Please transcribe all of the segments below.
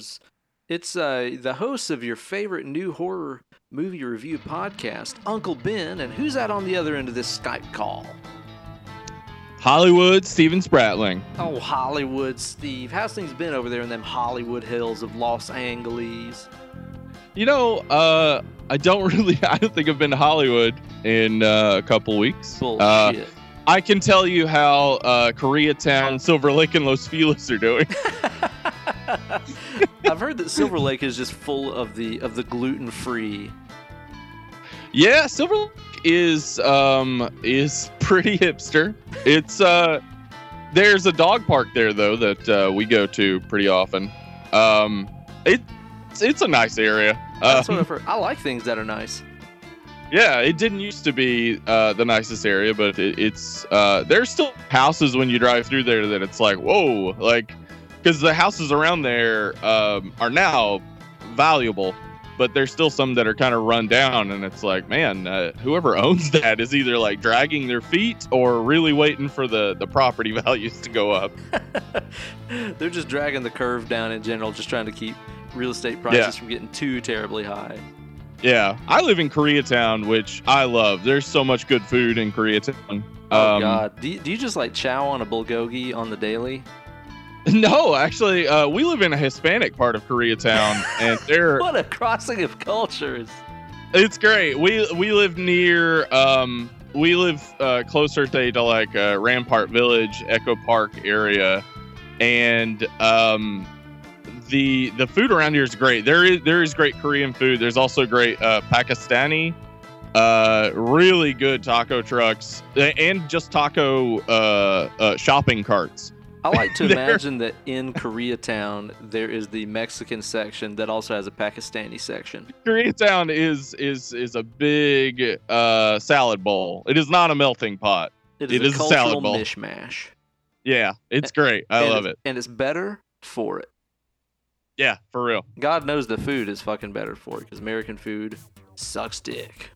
listeners. It's uh, the hosts of your favorite new horror movie review podcast, Uncle Ben, and who's out on the other end of this Skype call? Hollywood Steven Spratling. Oh, Hollywood, Steve. How's things been over there in them Hollywood hills of Los Angeles? You know, uh, I don't really. I don't think I've been to Hollywood in uh, a couple weeks. Bullshit. Uh, I can tell you how uh, Koreatown, Silver Lake, and Los Feliz are doing. I've heard that Silver Lake is just full of the of the gluten free. yeah, Silver Lake is um, is pretty hipster. It's uh, there's a dog park there though that uh, we go to pretty often. Um, it, it's it's a nice area. That's Um, what I've heard. I like things that are nice. Yeah, it didn't used to be uh, the nicest area, but it, it's uh, there's still houses when you drive through there that it's like whoa, like because the houses around there um, are now valuable, but there's still some that are kind of run down, and it's like man, uh, whoever owns that is either like dragging their feet or really waiting for the the property values to go up. They're just dragging the curve down in general, just trying to keep real estate prices Yeah. from getting too terribly high. Yeah, I live in Koreatown, which I love. There's so much good food in Koreatown. Oh Um, God, do you, do you just like chow on a bulgogi on the daily? No, actually, uh, we live in a Hispanic part of Koreatown, and there What a crossing of cultures! it's great. We we live near, um, we live uh, closer say, to like uh, Rampart Village, Echo Park area, and um, the the food around here is great. There is there is great Korean food. There's also great uh, Pakistani, uh, really good taco trucks, and just taco uh, uh, shopping carts. I like to imagine that in Koreatown there is the Mexican section that also has a Pakistani section. Koreatown is is is a big uh, salad bowl. It is not a melting pot. It is It a is a cultural salad bowl. mishmash. Yeah, it's great. I And love it. and it's better for it. Yeah, for real. God knows the food is fucking better for it because American food sucks dick.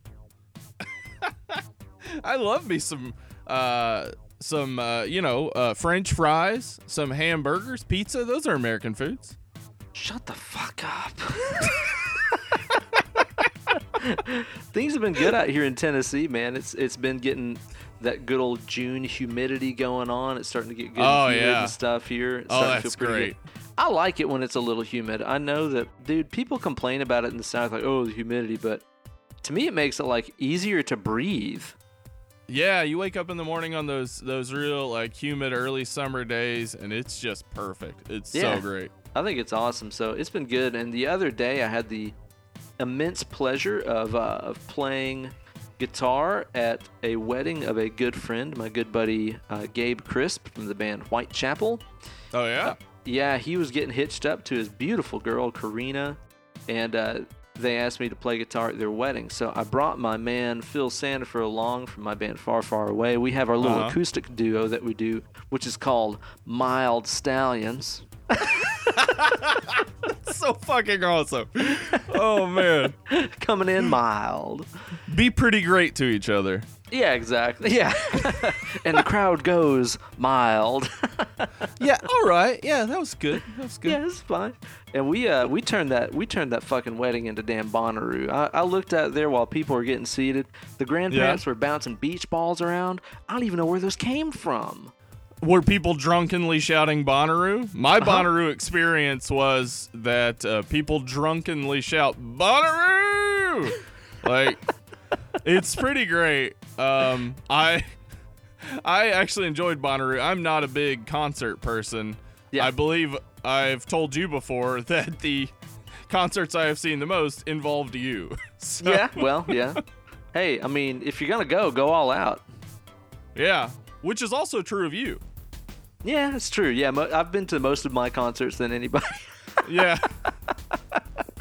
I love me some uh some uh you know uh french fries, some hamburgers, pizza, those are American foods. Shut the fuck up. Things have been good out here in Tennessee, man. It's it's been getting that good old June humidity going on. It's starting to get good Oh, humid yeah. and stuff here. It's Oh, starting to that's feel great. good. I like it when it's a little humid. I know that, dude. People complain about it in the south, like, oh, the humidity, but to me, it makes it like easier to breathe. Yeah, you wake up in the morning on those those real like humid early summer days and it's just perfect. It's Yeah. so great. I think it's awesome. So it's been good. And the other day, I had the immense pleasure of, uh, of playing guitar at a wedding of a good friend, my good buddy uh, Gabe Crisp from the band Whitechapel. Oh yeah. Yeah, he was getting hitched up to his beautiful girl, Karina, and uh, they asked me to play guitar at their wedding. So I brought my man, Phil Sandifer, along from my band Far, Far Away. We have our little Uh-huh. acoustic duo that we do, which is called Mild Stallions. so fucking awesome. Oh man. Coming in mild. Be pretty great to each other. Yeah, exactly. Yeah. and the crowd goes mild. Yeah, all right. Yeah, that was good. That was good. yeah, it's fine. And we uh we turned that we turned that fucking wedding into damn Bonnaroo. I, I looked out there while people were getting seated. The grandparents were bouncing beach balls around. I don't even know where those came from. Were people drunkenly shouting Bonnaroo? My Uh-huh. Bonnaroo experience was that uh, people drunkenly shout Bonnaroo. like, it's pretty great. Um, I I actually enjoyed Bonnaroo. I'm not a big concert person. Yeah. I believe I've told you before that the concerts I have seen the most involved you. So, Yeah, well, yeah. Hey, I mean, if you're gonna go, go all out. yeah, which is also true of you. Yeah, it's true. Yeah, mo- I've been to most of my concerts than anybody. Yeah.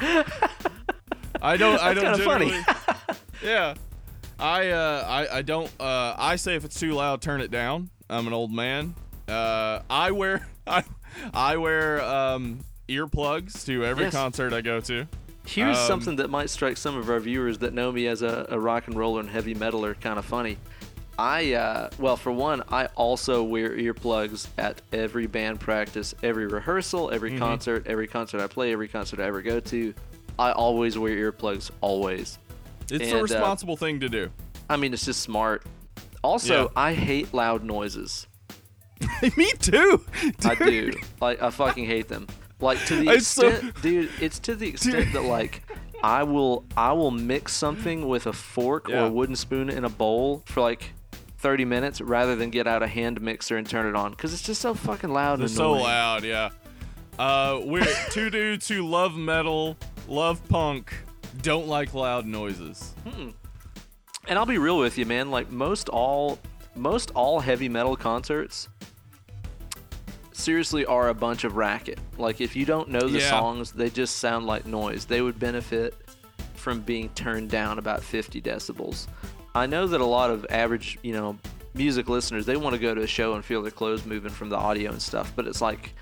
I don't. I don't. kinda funny. Yeah. I. Uh. I. I don't. Uh. I say if it's too loud, turn it down. I'm an old man. Uh. I wear. I. I wear um earplugs to every Yes. concert I go to. Here's Um, something that might strike some of our viewers that know me as a, a rock and roller and heavy metaler kind of funny. I uh, well, for one, I also wear earplugs at every band practice, every rehearsal, every Mm-hmm. concert, every concert I play, every concert I ever go to. I always wear earplugs, always. It's And, a uh, responsible thing to do. I mean, it's just smart. Also, Yeah. I hate loud noises. Me too. I do. Like, I fucking hate them. Like to the It's so- extent, dude. It's to the extent that like. I will I will mix something with a fork or a wooden spoon in a bowl for like 30 minutes rather than get out a hand mixer and turn it on because it's just so fucking loud They're so loud, yeah. Uh, we're two dudes who love metal, love punk, don't like loud noises. Hmm. And I'll be real with you, man. Like most all most all heavy metal concerts seriously are a bunch of racket. Like if you don't know the Yeah. songs, they just sound like noise. They would benefit from being turned down about 50 decibels. I know that a lot of average, you know, music listeners, they want to go to a show and feel their clothes moving from the audio and stuff, but it's like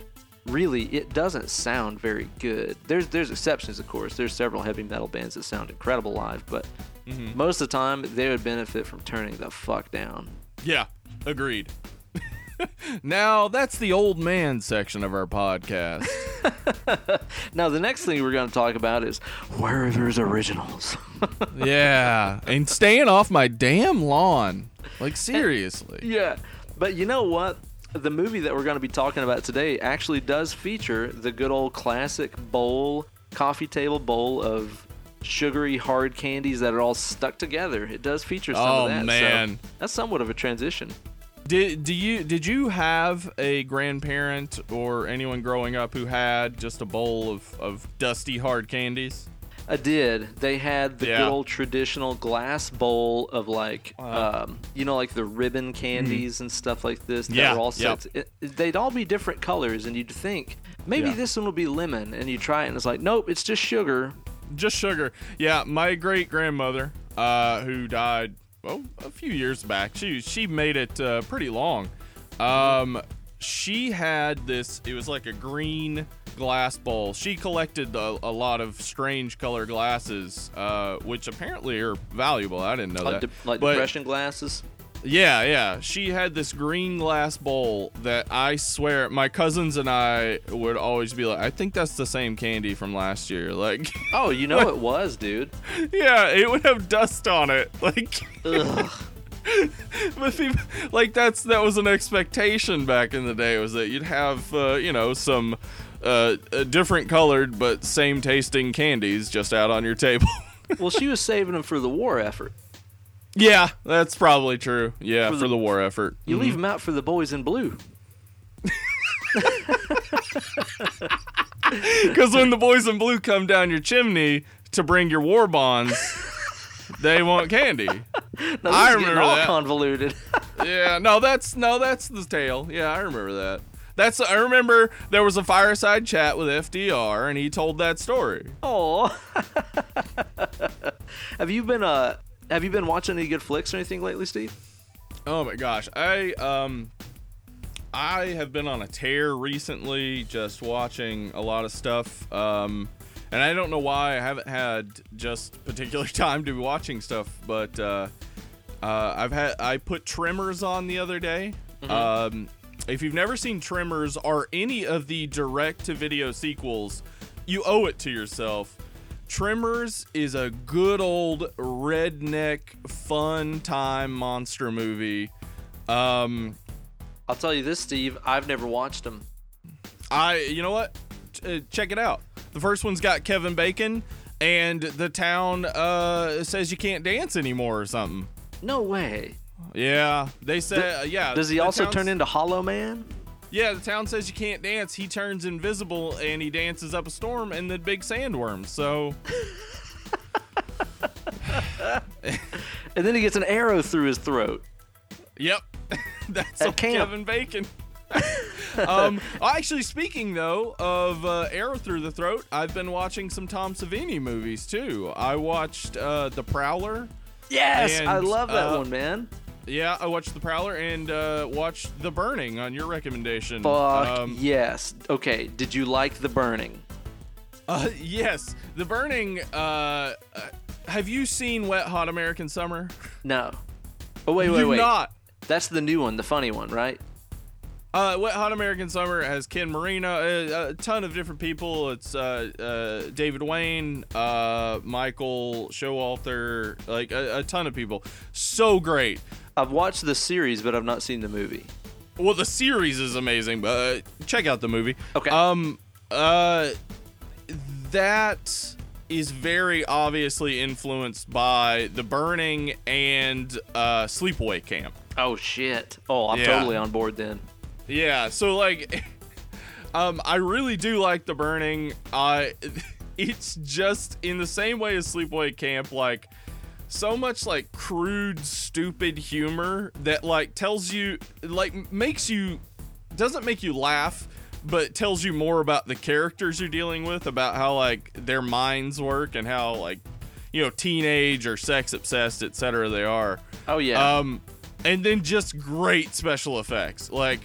really it doesn't sound very good. There's there's exceptions of course. There's several heavy metal bands that sound incredible live, but mm-hmm. most of the time they would benefit from turning the fuck down. Yeah, agreed. now, that's the old man section of our podcast. Now the next thing we're going to talk about is Werther's Originals. yeah, and staying off my damn lawn. Like, seriously. yeah, but you know what? The movie that we're going to be talking about today actually does feature the good old classic bowl, coffee table bowl of sugary hard candies that are all stuck together. It does feature some Oh, of that. so man. that's somewhat of a transition. Did do you did you have a grandparent or anyone growing up who had just a bowl of, of dusty hard candies? I did. They had the Yeah. good old traditional glass bowl of like, um, you know, like the ribbon candies and stuff like this. That Yeah, were all yep. set. It, they'd all be different colors, and you'd think maybe Yeah. this one will be lemon, and you try it, and it's like, nope, it's just sugar. Just sugar. Yeah, my great grandmother, uh, who died well a few years back. She she made it uh, pretty long. Um, she had this. It was like a green glass bowl. She collected a, a lot of strange color glasses, uh, which apparently are valuable. I didn't know Like, that. de- like But- depression glasses. Yeah, yeah. She had this green glass bowl that I swear my cousins and I would always be like, I think that's the same candy from last year. Like, Oh, you know it was, dude. yeah, it would have dust on it. Like, but people, like that's that was an expectation back in the day was that you'd have uh, you know some uh, different colored but same tasting candies just out on your table. well, she was saving them for the war effort. yeah, that's probably true. Yeah, For for the- the, war effort. You leave them out for the boys in blue. Because when the boys in blue come down your chimney to bring your war bonds, they want candy. No, I remember all that. convoluted. Yeah, no, that's no, that's the tale. Yeah, I remember that. That's I remember there was a fireside chat with FDR, and he told that story. Oh. have you been uh have you been watching any good flicks or anything lately, Steve? Oh my gosh, I um, I have been on a tear recently, just watching a lot of stuff. Um, and I don't know why I haven't had just particular time to be watching stuff, but uh, uh, I've had I put Tremors on the other day. Um, if you've never seen Tremors or any of the direct-to-video sequels, you owe it to yourself. Tremors is a good old redneck fun time monster movie. Um, I'll tell you this, Steve. I've never watched them. I, you know what? Uh, check it out. The first one's got Kevin Bacon, and the town uh, says you can't dance anymore or something. No way. Yeah, they say. uh, yeah. Does he also turn into Hollow Man? Yeah, the town says you can't dance. He turns invisible and he dances up a storm and the big sandworm. So And then he gets an arrow through his throat. Yep, that's At. Kevin Bacon. um, actually, speaking though of uh, arrow through the throat, I've been watching some Tom Savini movies too. I watched uh, The Prowler. Yes, And, I love that uh, one, man. Yeah, I watched The Prowler and uh, watched The Burning on your recommendation. Fuck Um, yes. Okay, did you like The Burning? uh, yes, The Burning. Uh, uh, have you seen Wet Hot American Summer? No. Oh wait, You wait, do wait. not. That's the new one, the funny one, right? Uh, Wet Hot American Summer has Ken Marino, a, a ton of different people. It's uh, uh, David Wain, uh, Michael Showalter, like a, a ton of people. So great. I've watched the series, but I've not seen the movie. Well, the series is amazing, but uh, check out the movie. Okay. Um, uh, that is very obviously influenced by The Burning and uh, Sleepaway Camp. Oh shit! Oh, I'm Yeah. totally on board then. Yeah, so like um I really do like The Burning. I it's just in the same way as Sleepaway Camp like so much like crude stupid humor that like tells you like makes you doesn't make you laugh but tells you more about the characters you're dealing with about how like their minds work and how like you know teenage or sex obsessed etc they are Oh yeah. um, and then just great special effects. Like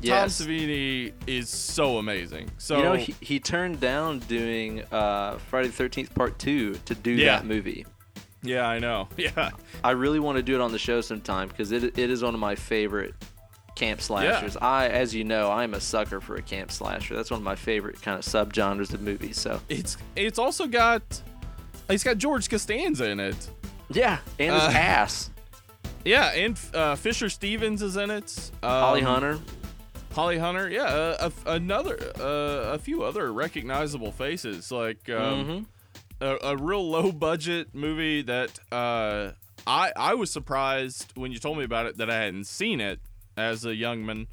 Yes. Tom Savini is so amazing. So you know, he, he turned down doing uh, Friday the Thirteenth Part Two to do Yeah. that movie. Yeah, I know. Yeah, I really want to do it on the show sometime because it, it is one of my favorite camp slashers. I, as you know, I'm a sucker for a camp slasher. That's one of my favorite kind of subgenres of movies. So it's it's also got it's got George Costanza in it. yeah, and his Uh, ass, Yeah, and uh, Fisher Stevens is in it. Um, Holly Hunter. Holly Hunter. Yeah, uh, a, another uh, a few other recognizable faces like. Um, hmm a, a real low budget movie that uh, I I was surprised when you told me about it that I hadn't seen it as a young man,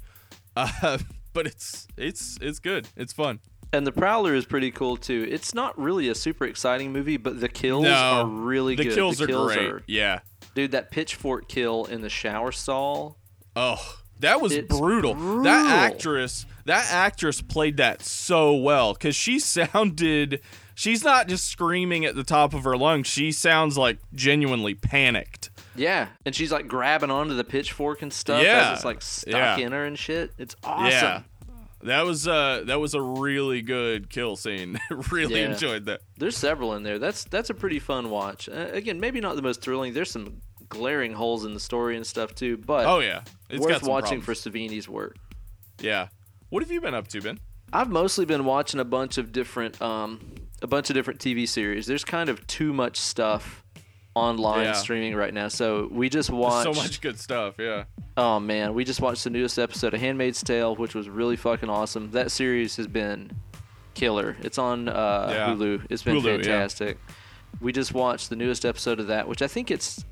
uh, but it's it's it's good. It's fun. And the Prowler is pretty cool too. It's not really a super exciting movie, but the kills No, are really the good. kills the are kills great. are Yeah. dude. That pitchfork kill in the shower stall. Oh, that was brutal. brutal. That actress, that actress played that so well because she sounded. She's not just screaming at the top of her lungs. She sounds like genuinely panicked. Yeah, and she's like grabbing onto the pitchfork and stuff. Yeah. as it's like stuck Yeah. in her and shit. It's awesome. Yeah. That was uh that was a really good kill scene. really Yeah. enjoyed that. There's several in there. That's that's a pretty fun watch. Uh, again, maybe not the most thrilling. There's some glaring holes in the story and stuff too, but Oh yeah, it's worth watching problems. for Savini's work. Yeah. What have you been up to, Ben? I've mostly been watching a bunch of different um a bunch of different TV series. There's kind of too much stuff online Yeah. streaming right now. So we just There's watched so much good stuff. Yeah. Oh man, we just watched the newest episode of Handmaid's Tale, which was really fucking awesome. That series has been killer. It's on uh, Yeah. Hulu. It's been Hulu, yeah. fantastic. We just watched the newest episode of that, which I think it's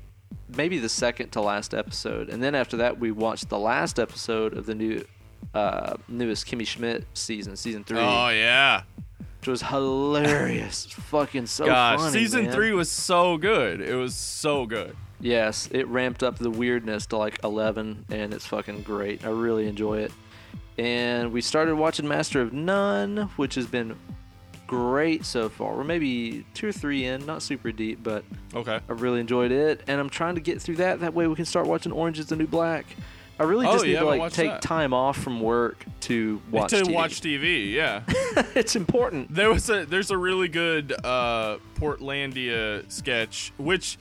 maybe the second to last episode, and then after that we watched the last episode of the new uh, newest Kimmy Schmidt season, season three, Oh yeah. Which was hilarious. Fucking so Gosh, funny, season man. three was so good. It was so good. Yes, it ramped up the weirdness to like 11, and it's fucking great. I really enjoy it. And we started watching Master of None, which has been great so far. We're maybe two or three in, not super deep, but Okay. I've really enjoyed it. And I'm trying to get through that. That way we can start watching Orange is the New Black. I really Oh, just you need to like take that. time off from work to watch to TV. watch TV, yeah. it's important. there was a there's a really good uh Portlandia sketch, which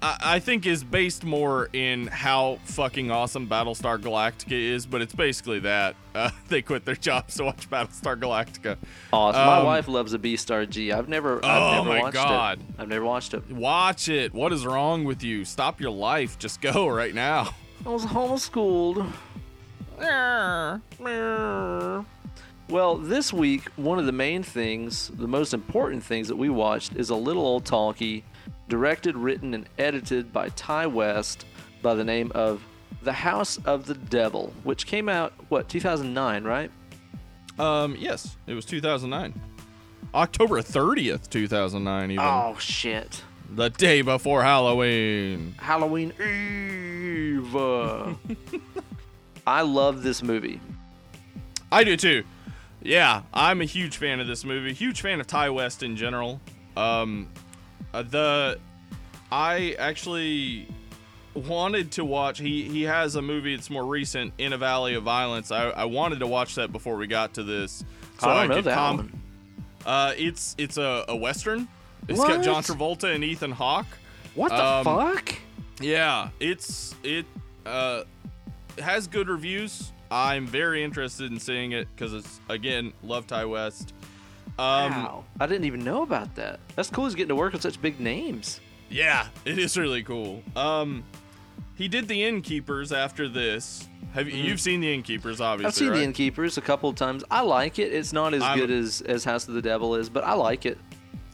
I, I think is based more in how fucking awesome Battlestar Galactica is, but it's basically that. Uh, they quit their jobs to watch Battlestar Galactica. Awesome. My Um, wife loves a B Star G. I've never, Oh I've never my watched God. it. I've never watched it. Watch it. What is wrong with you? Stop your life. Just go right now. I was homeschooled. Well, this week, one of the main things, the most important things that we watched is a little old talkie, directed, written, and edited by Ti West by the name of The House of the Devil, which came out, what, 2009, right? Um, yes, it was 2009. October 30th, 2009, even. Oh, shit. The day before Halloween. Halloween Eve. I love this movie. I do too. Yeah, I'm a huge fan of this movie. Huge fan of Ti West in general. Um, uh, the I actually wanted to watch. He he has a movie that's more recent, In a Valley of Violence. I, I wanted to watch that before we got to this. So I don't know could that one. Uh, it's it's a, a western. It's got John Travolta and Ethan Hawke. What the um, fuck? Yeah, it's it uh has good reviews. I'm very interested in seeing it because it's again love Ti West. Um, wow. I didn't even know about that. That's cool. He's getting to work with such big names. Yeah, it is really cool. Um, he did the Innkeepers after this. Have you you've seen the Innkeepers? Obviously. I've seen right? the Innkeepers a couple of times. I like it. It's not as I'm- good as as House of the Devil is, but I like it.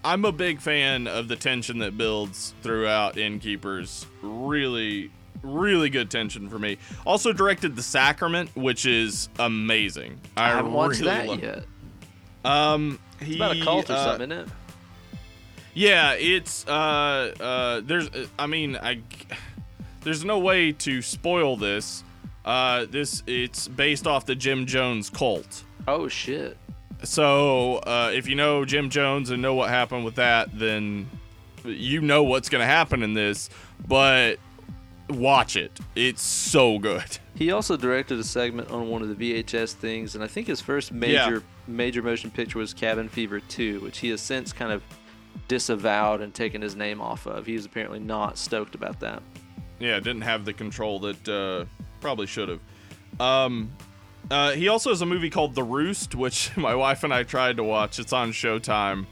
I'm a big fan of the tension that builds throughout Innkeepers. Really, really good tension for me. Also directed The Sacrament, which is amazing. I, I, haven't watched that love- yet. Um, he, It's about a cult or uh, something, isn't it? Yeah, it's uh uh there's uh, I mean I there's no way to spoil this. Uh this it's based off the Jim Jones cult. Oh shit. So, uh if you know Jim Jones and know what happened with that, then you know what's going to happen in this, but watch it. It's so good. He also directed a segment on one of the VHS things, and I think his first major major motion picture was Cabin Fever 2, which he has since kind of disavowed and taken his name off of. He was apparently not stoked about that. Yeah, didn't have the control that uh, probably should have. Um, uh, he also has a movie called The Roost, which my wife and I tried to watch. It's on Showtime.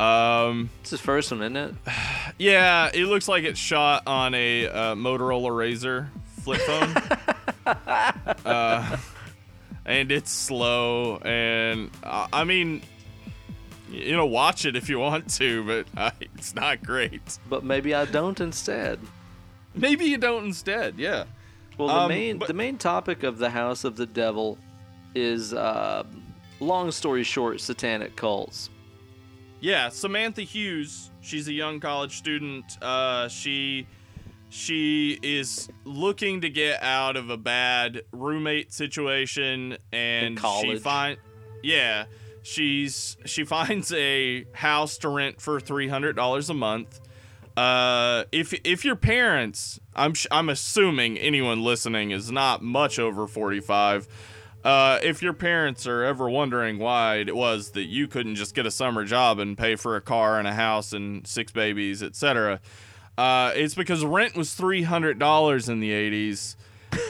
Um, It's his first one, isn't it? yeah, it looks like it's shot on a uh, Motorola RAZR flip phone. uh, and it's slow, and uh, I mean, you know, watch it if you want to, but uh, it's not great. But maybe I don't instead. Maybe you don't instead. Yeah. Well, the Um, main but- the main topic of the House of the Devil is, uh, long story short, satanic cults. Yeah, Samantha Hughes. She's a young college student. Uh, she she is looking to get out of a bad roommate situation, and she find yeah she's she finds a house to rent for three hundred dollars a month. Uh, if if your parents, I'm sh- I'm assuming anyone listening is not much over forty five. Uh, if your parents are ever wondering why it was that you couldn't just get a summer job and pay for a car and a house and six babies, etc., uh, it's because rent was three hundred dollars in the eighties,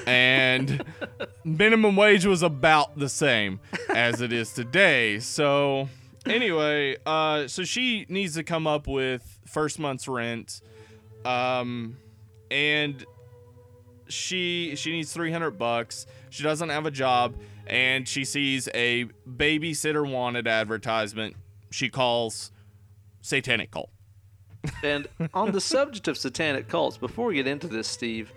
and minimum wage was about the same as it is today. So anyway, uh, so she needs to come up with first month's rent, um, and she she needs 300 bucks she doesn't have a job and she sees a babysitter wanted advertisement she calls satanic cult And on the subject of satanic cults, before we get into this, Steve,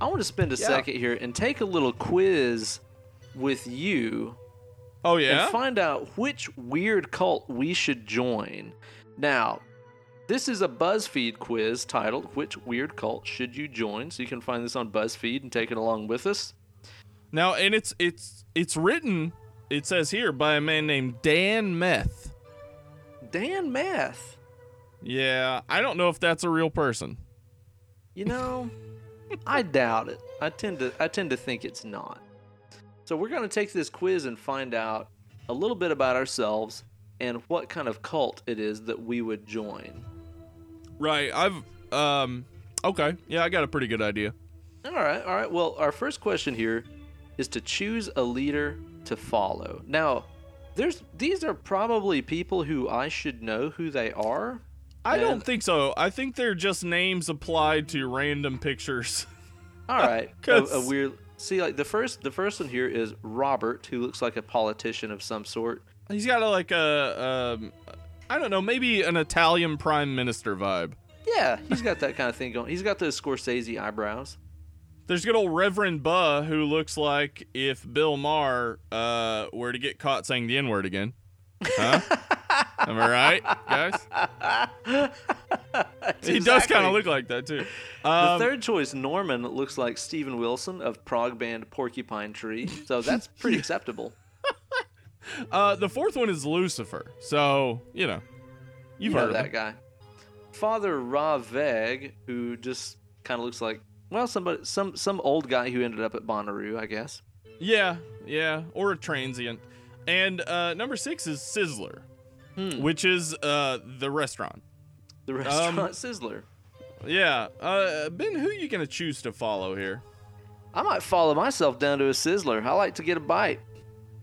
I want to spend a Yeah. second here and take a little quiz with you oh yeah. and find out which weird cult we should join. Now, this is a BuzzFeed quiz titled Which Weird Cult Should You Join? So you can find this on BuzzFeed and take it along with us. now and it's it's it's written it says here by a man named dan meth Dan Meth? yeah i don't know if that's a real person You know, I doubt it. I tend to I tend to think it's not. So we're going to take this quiz and find out a little bit about ourselves and what kind of cult it is that we would join. Right i've um okay yeah i got a pretty good idea All right, all right. Well, our first question here is to choose a leader to follow. Now, there's these are probably people who I should know who they are. i don't think so i think they're just names applied to random pictures All right, a, a weird. See, like the first, the first one here is Robert, who looks like a politician of some sort. He's got a, like a, um, I don't know, maybe an Italian prime minister vibe. Yeah, he's got that kind of thing going. He's got those Scorsese eyebrows. There's good old Reverend Buh who looks like if Bill Maher uh, were to get caught saying the N word again. Huh? Am I right, guys? He does kind of look like that too. The Um, third choice, Norman, looks like Steven Wilson of prog band Porcupine Tree. So that's pretty acceptable. Uh, the fourth one is Lucifer. So you know, you've You know heard of that him. guy. Father Raveg, who just kind of looks like well, somebody, some some old guy who ended up at Bonnaroo, I guess. Yeah, yeah, or a transient. And uh, number six is Sizzler, Hmm. which is uh, the restaurant. The restaurant Sizzler. Yeah. Uh, ben, who you gonna choose to follow here? I might follow myself down to a sizzler. I like to get a bite.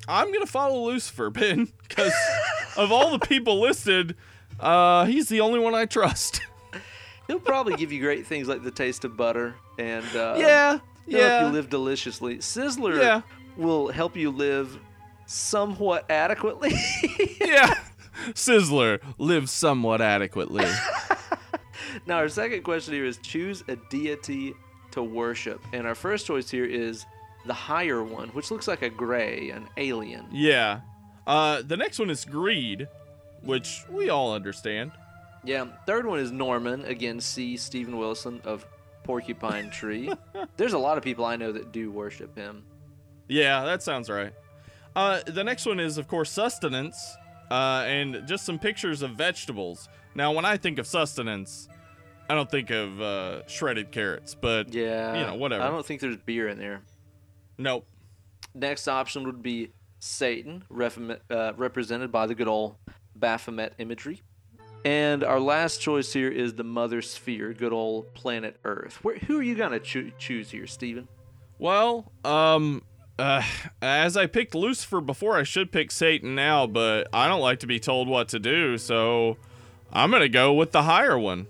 I'm gonna follow Lucifer, Ben, because of all the people listed, uh, he's the only one I trust. He'll probably give you great things like the taste of butter and uh, yeah. he'll help you live deliciously. Sizzler Yeah. will help you live somewhat adequately. yeah. Sizzler lives somewhat adequately. now, our second question here is choose a deity to worship, and our first choice here is the higher one, which looks like a gray, an alien. yeah. Uh, the next one is greed, which we all understand. Yeah. Third one is Norman. Again, see Steven Wilson of Porcupine Tree. There's a lot of people I know that do worship him. Yeah, that sounds right. Uh, the next one is, of course, sustenance, uh, and just some pictures of vegetables. Now, when I think of sustenance, I don't think of uh, shredded carrots, but Yeah. You know, whatever. I don't think there's beer in there. Nope. Next option would be Satan, uh, represented by the good old Baphomet imagery. And our last choice here is the Mother Sphere, good old planet Earth. Where, who are you gonna choo- choose here, Steven? Well, um, uh, as I picked Lucifer before, I should pick Satan now, but I don't like to be told what to do, so I'm gonna go with the higher one.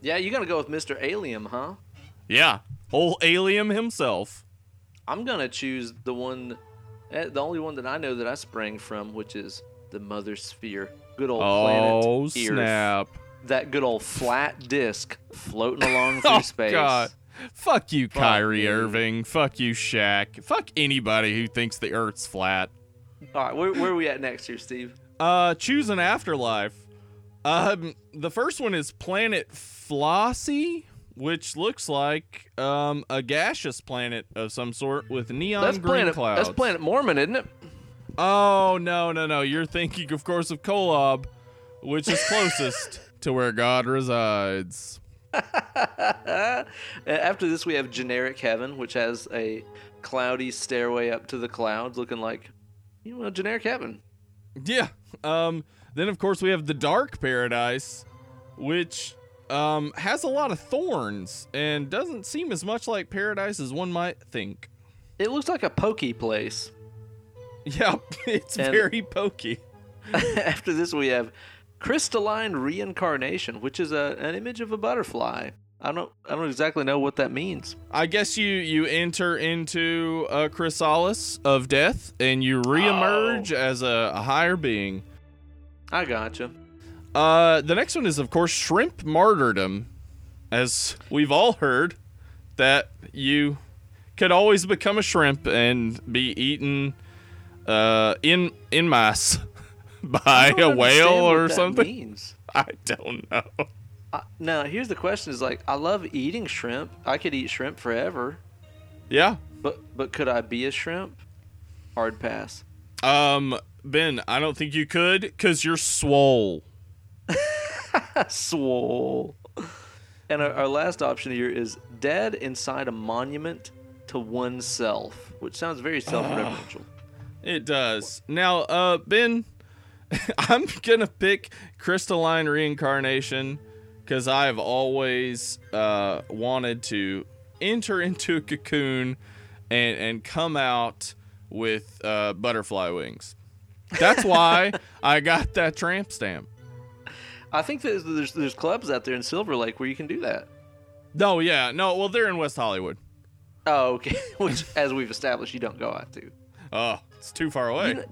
Yeah, you're gonna go with Mr. Alien, huh? Yeah, old Alien himself. I'm gonna choose the one, eh, the only one that I know that I sprang from, which is the Mother Sphere, good old Oh planet Earth. snap! That good old flat disc floating along through Oh space. god! Fuck you, Fuck Kyrie you. Irving. Fuck you, Shaq. Fuck anybody who thinks the Earth's flat. All right, where, where are we at next here, Steve? Uh, choose an afterlife. Um, the first one is Planet Flossie, which looks like um a gaseous planet of some sort with neon That's green planet. clouds. That's planet Mormon, isn't it? Oh no no no! You're thinking, of course, of Kolob, which is closest to where God resides. After this, we have generic heaven, which has a cloudy stairway up to the clouds, looking like you know generic heaven. Yeah. Um. Then of course we have the dark paradise, which um has a lot of thorns and doesn't seem as much like paradise as one might think. It looks like a pokey place. Yep, it's And- very pokey. After this, we have crystalline reincarnation, which is a, an image of a butterfly. I don't I don't exactly know what that means. I guess you you enter into a chrysalis of death and you reemerge Oh. as a, a higher being. I gotcha. Uh, the next one is of course shrimp martyrdom, as we've all heard that you could always become a shrimp and be eaten uh, in in mass by a whale or something. Means. I don't know. Uh, now, here's the question: Is like I love eating shrimp. I could eat shrimp forever, Yeah. but but could I be a shrimp? Hard pass. Um, Ben, I don't think you could because you're swole. Swole. And our, our last option here is dead inside a monument to oneself, which sounds very self-referential. It does. Now, uh, Ben, I'm gonna pick crystalline reincarnation because I've always uh wanted to enter into a cocoon and and come out with uh, butterfly wings. That's why I got that tramp stamp. I think that there's there's clubs out there in Silver Lake where you can do that. No, yeah, no. Well, they're in West Hollywood. Oh, okay. Which, as we've established, you don't go out to. Oh, it's too far away. You know,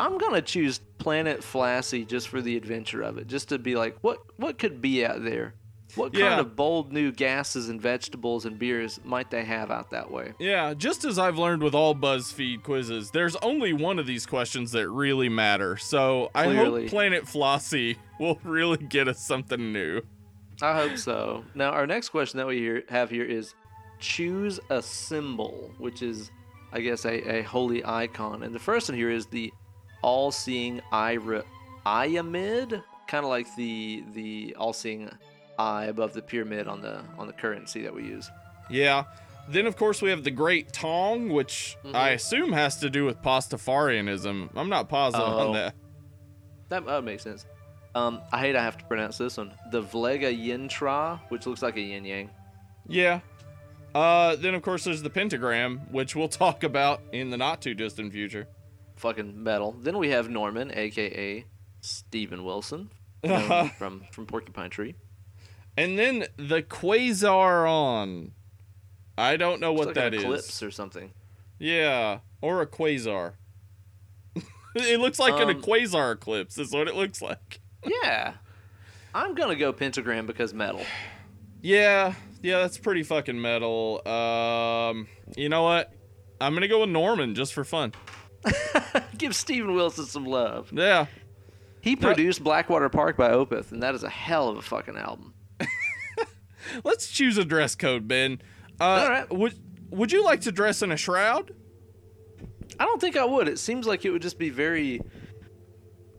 I'm gonna choose Planet Flashy just for the adventure of it, just to be like, what what could be out there? What kind of bold new gases and vegetables and beers might they have out that way? Yeah, just as I've learned with all BuzzFeed quizzes, there's only one of these questions that really matter. So I hope Planet Flossie will really get us something new. I hope so. Now, our next question that we here, have here is choose a symbol, which is, I guess, a, a holy icon. And the first one here is the all-seeing Ira, Iamid, kind of like the the all-seeing eye above the pyramid on the on the currency that we use. Yeah. Then of course we have the Great Tong, which Mhm. I assume has to do with Pastafarianism. I'm not positive Oh. on that. That, that makes sense. Um, I hate I have to pronounce this one. The Vlega Yintra, which looks like a yin yang. Yeah. Uh, then of course there's the pentagram, which we'll talk about in the not too distant future. Fucking metal. Then we have Norman, aka Steven Wilson, from from Porcupine Tree. And then the quasar on. I don't know what like that eclipse or something. Yeah, or a quasar. it looks like an Um, quasar eclipse. Is what it looks like. Yeah. I'm gonna go pentagram because metal. Yeah, yeah, that's pretty fucking metal. Um, you know what? I'm gonna go with Norman just for fun. Give Steven Wilson some love. Yeah, He produced Blackwater Park by Opeth, and that is a hell of a fucking album. Let's choose a dress code, Ben. Uh, All right. Would Would you like to dress in a shroud? I don't think I would. It seems like it would just be very,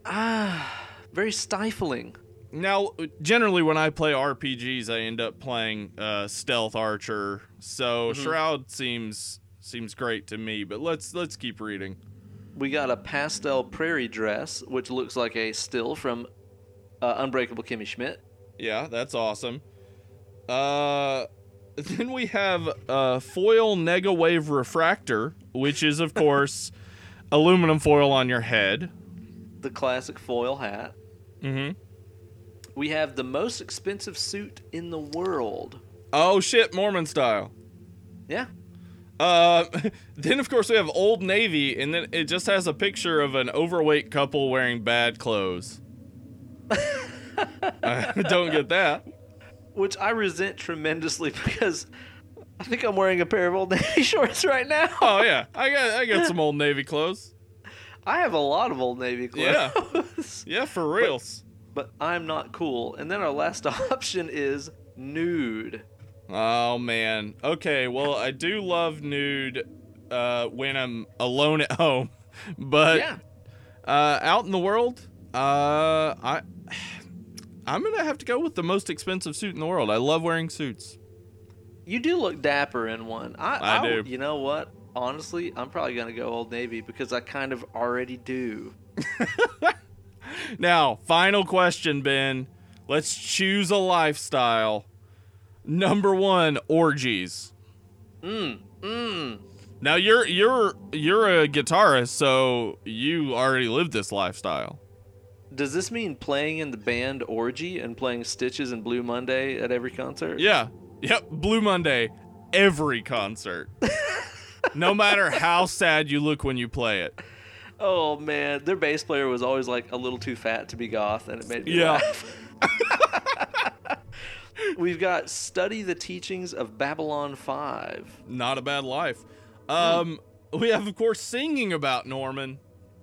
ah, very stifling. Now, generally, when I play RPGs, I end up playing uh, stealth archer. So Mm-hmm. shroud seems seems great to me. But let's let's keep reading. We got a pastel prairie dress, which looks like a still from uh, Unbreakable Kimmy Schmidt. Yeah, that's awesome. Uh, then we have a foil nega wave refractor, which is of course aluminum foil on your head. The classic foil hat. Mm-hmm. We have the most expensive suit in the world. Oh shit, Mormon style. Yeah. Uh, then of course we have Old Navy, and then it just has a picture of an overweight couple wearing bad clothes. I don't get that. Which I resent tremendously because I think I'm wearing a pair of Old Navy shorts right now. Oh yeah, I got I got some Old Navy clothes. I have a lot of Old Navy clothes. Yeah, yeah, for reals. but I'm not cool. And then our last option is nude. Oh man. Okay, well I do love nude uh, when I'm alone at home, but yeah. uh, out in the world, uh, I I'm gonna have to go with the most expensive suit in the world. I love wearing suits. You do look dapper in one. I, I I do. You know what? Honestly, I'm probably gonna go Old Navy because I kind of already do. Now, final question, Ben. Let's choose a lifestyle. Number one, orgies. Mm. Mm. Now you're you're you're a guitarist, so you already live this lifestyle. Does this mean playing in the band Orgy and playing Stitches and Blue Monday at every concert? Yeah. Yep. Blue Monday, every concert. no matter how sad you look when you play it. Oh man, their bass player was always like a little too fat to be goth, and it made me Yeah. laugh. We've got study the teachings of Babylon Five. Not a bad life. Um, we have of course singing about Norman.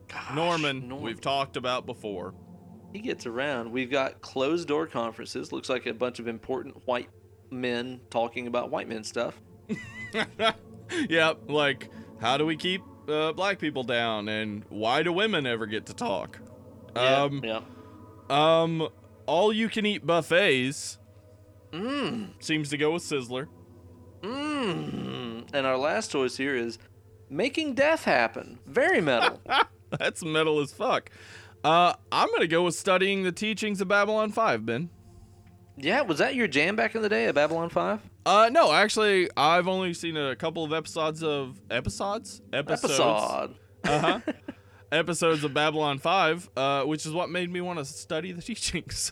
Gosh, Norman, Norm- we've talked about before. he gets around. We've got closed door conferences. Looks like a bunch of important white men talking about white men stuff. yeah, like how do we keep uh, black people down, and why do women ever get to talk? Yeah, Um, yeah. um, all you can eat buffets Mmm. seems to go with Sizzler. Mmm. And our last choice here is making death happen. Very metal. That's metal as fuck. Uh, I'm gonna go with studying the teachings of Babylon Five, Ben. yeah, was that your jam back in the day at Babylon Five? Uh, no, actually, I've only seen a couple of episodes of episodes, episodes, Episode. uh huh, episodes of Babylon Five, uh, which is what made me want to study the teachings.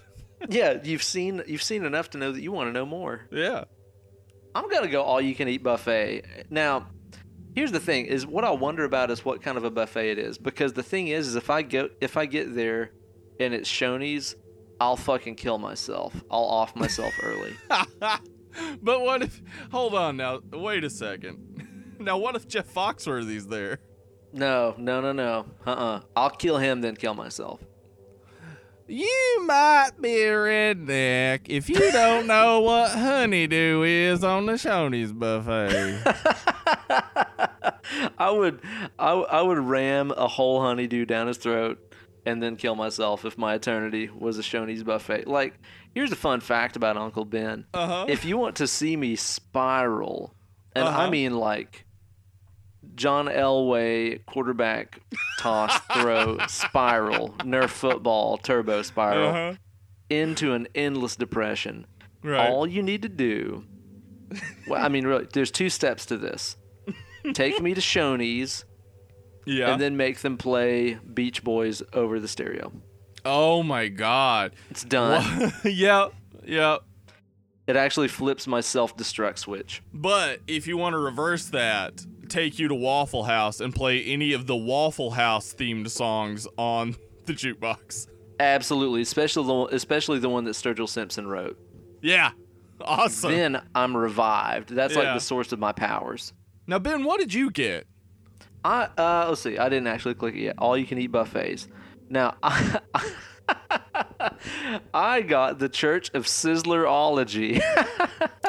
yeah, you've seen you've seen enough to know that you want to know more. yeah. I'm gonna go all you can eat buffet. Now, here's the thing: is what I wonder about is what kind of a buffet it is. Because the thing is, is if I go if I get there and it's Shoney's, I'll fucking kill myself. I'll off myself early. but what if? Hold on now. Wait a second. Now, what if Jeff Foxworthy's there? No, no, no, no. Uh-uh. I'll kill him, then kill myself. You might be a redneck if you don't know what honeydew is on the Shoney's buffet. I would, I, I would ram a whole honeydew down his throat and then kill myself if my eternity was a Shoney's buffet. Like, here's a fun fact about Uncle Ben. Uh huh. if you want to see me spiral, and I Uh-huh. mean like John Elway quarterback toss throw spiral, Nerf football turbo spiral Uh-huh. into an endless depression. Right. All you need to do, well, I mean, really, there's two steps to this. Take me to Shoney's yeah. and then make them play Beach Boys over the stereo. oh my god. It's done. yeah. Yeah. It actually flips my self-destruct switch. But if you want to reverse that, take you to Waffle House and play any of the Waffle House themed songs on the jukebox. Absolutely, especially the one- especially the one that Sturgill Simpson wrote. Yeah. Awesome. Then I'm revived. That's Yeah. like the source of my powers. Now, Ben, what did you get? I uh, let's see. I didn't actually click it yet. All you can eat buffets. Now, I, I got the Church of Sizzlerology.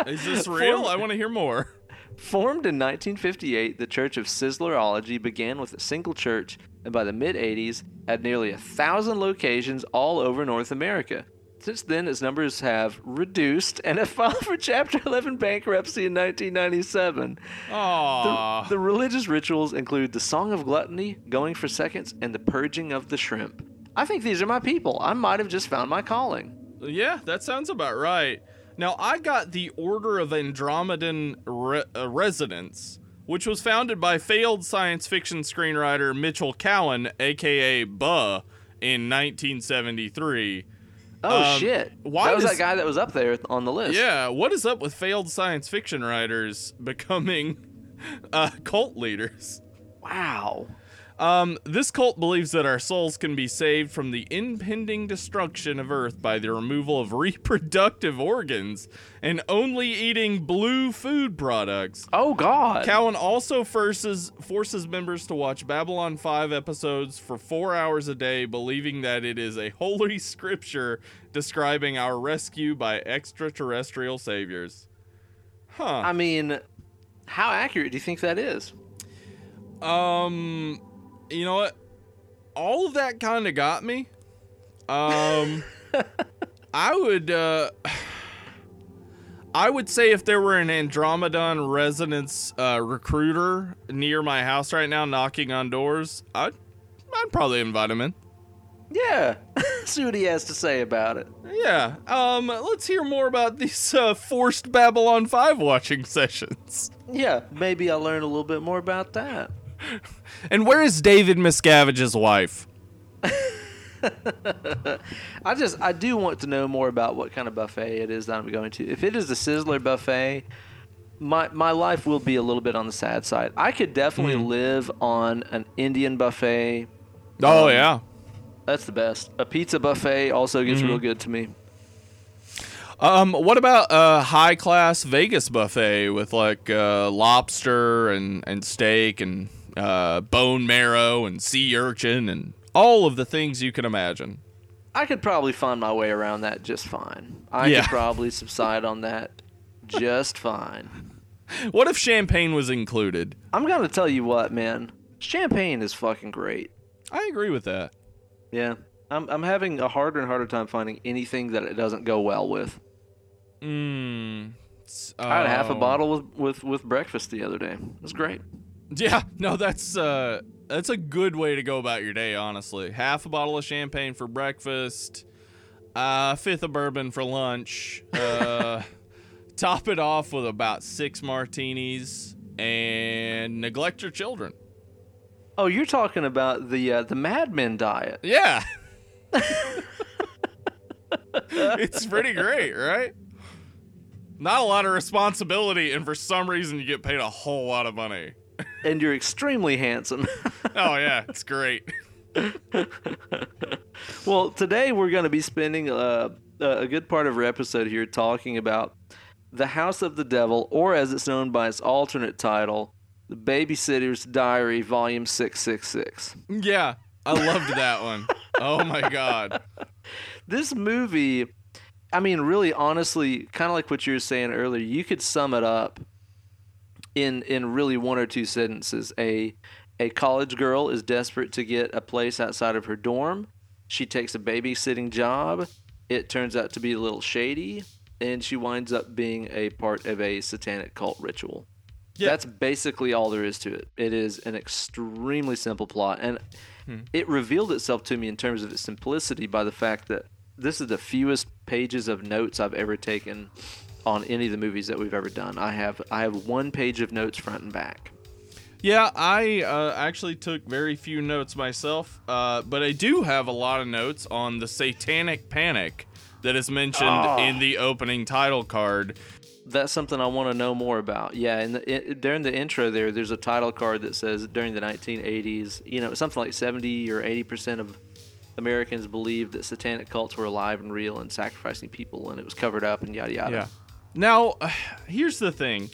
Is this real? I want to hear more. Formed in 1958, the Church of Sizzlerology began with a single church, and by the mid 80s, had nearly a thousand locations all over North America. Since then, his numbers have reduced and have filed for Chapter 11 bankruptcy in 1997. Aww. The religious rituals include the Song of Gluttony, going for seconds, and the purging of the shrimp. I think these are my people. I might have just found my calling. Yeah, that sounds about right. Now, I got the Order of Andromedan Re- uh, Residence, which was founded by failed science fiction screenwriter Mitchell Cowan, aka Buh, in 1973. Oh Um, shit! why that was does- that guy that was up there on the list. Yeah, what is up with failed science fiction writers becoming uh, cult leaders? Wow. Um, this cult believes that our souls can be saved from the impending destruction of Earth by the removal of reproductive organs and only eating blue food products. Oh God. Cowan also forces forces members to watch Babylon 5 episodes for four hours a day, believing that it is a holy scripture describing our rescue by extraterrestrial saviors. Huh. I mean, how accurate do you think that is? Um, you know what? All of that kind of got me. Um, I would, uh, I would say if there were an Andromedan residence uh, recruiter near my house right now, knocking on doors, I'd, I'd probably invite him in. Yeah. See what he has to say about it. Yeah. Um, let's hear more about these uh, forced Babylon Five watching sessions. Yeah, maybe I'll learn a little bit more about that. And where is David Miscavige's wife? I just I do want to know more about what kind of buffet it is that I'm going to. If it is the Sizzler buffet, my my life will be a little bit on the sad side. I could definitely live on an Indian buffet. Oh Um, yeah. That's the best. A pizza buffet also gets real good to me. Um, what about a high class Vegas buffet with like uh, lobster and, and steak and uh, bone marrow and sea urchin and all of the things you can imagine? I could probably find my way around that just fine. I Yeah. could probably subside on that just fine. What if champagne was included? I'm gonna tell you what, man. Champagne is fucking great. I agree with that. Yeah. I'm I'm having a harder and harder time finding anything that it doesn't go well with. Mm, I had half a oh. bottle with, with, with breakfast the other day. It was great. Yeah, no, that's uh, that's a good way to go about your day. Honestly, half a bottle of champagne for breakfast, uh, fifth of bourbon for lunch. Uh, top it off with about six martinis and neglect your children. Oh, you're talking about the uh, the Mad Men diet. Yeah, it's pretty great, right? Not a lot of responsibility, and for some reason, you get paid a whole lot of money. And you're extremely handsome. Oh yeah, it's great. well, today we're going to be spending uh, a good part of our episode here talking about The House of the Devil, or as it's known by its alternate title, The Babysitter's Diary, Volume 666. Yeah, I loved that one. Oh my god. This movie, I mean, really, honestly, kind of like what you were saying earlier, you could sum it up in in really one or two sentences. A a college girl is desperate to get a place outside of her dorm. She takes a babysitting job. It turns out to be a little shady, and she winds up being a part of a satanic cult ritual. Yeah. That's basically all there is to it. It is an extremely simple plot, and Hmm. it revealed itself to me in terms of its simplicity by the fact that this is the fewest pages of notes I've ever taken on any of the movies that we've ever done. I have I have one page of notes front and back. Yeah, I uh, actually took very few notes myself, uh, but I do have a lot of notes on the Satanic Panic that is mentioned Oh. in the opening title card. That's something I want to know more about. Yeah, and during the intro there, there's a title card that says during the 1980s, you know, something like 70 or 80 percent of Americans believed that satanic cults were alive and real and sacrificing people, and it was covered up and yada yada. Yeah. Now, here's the thing.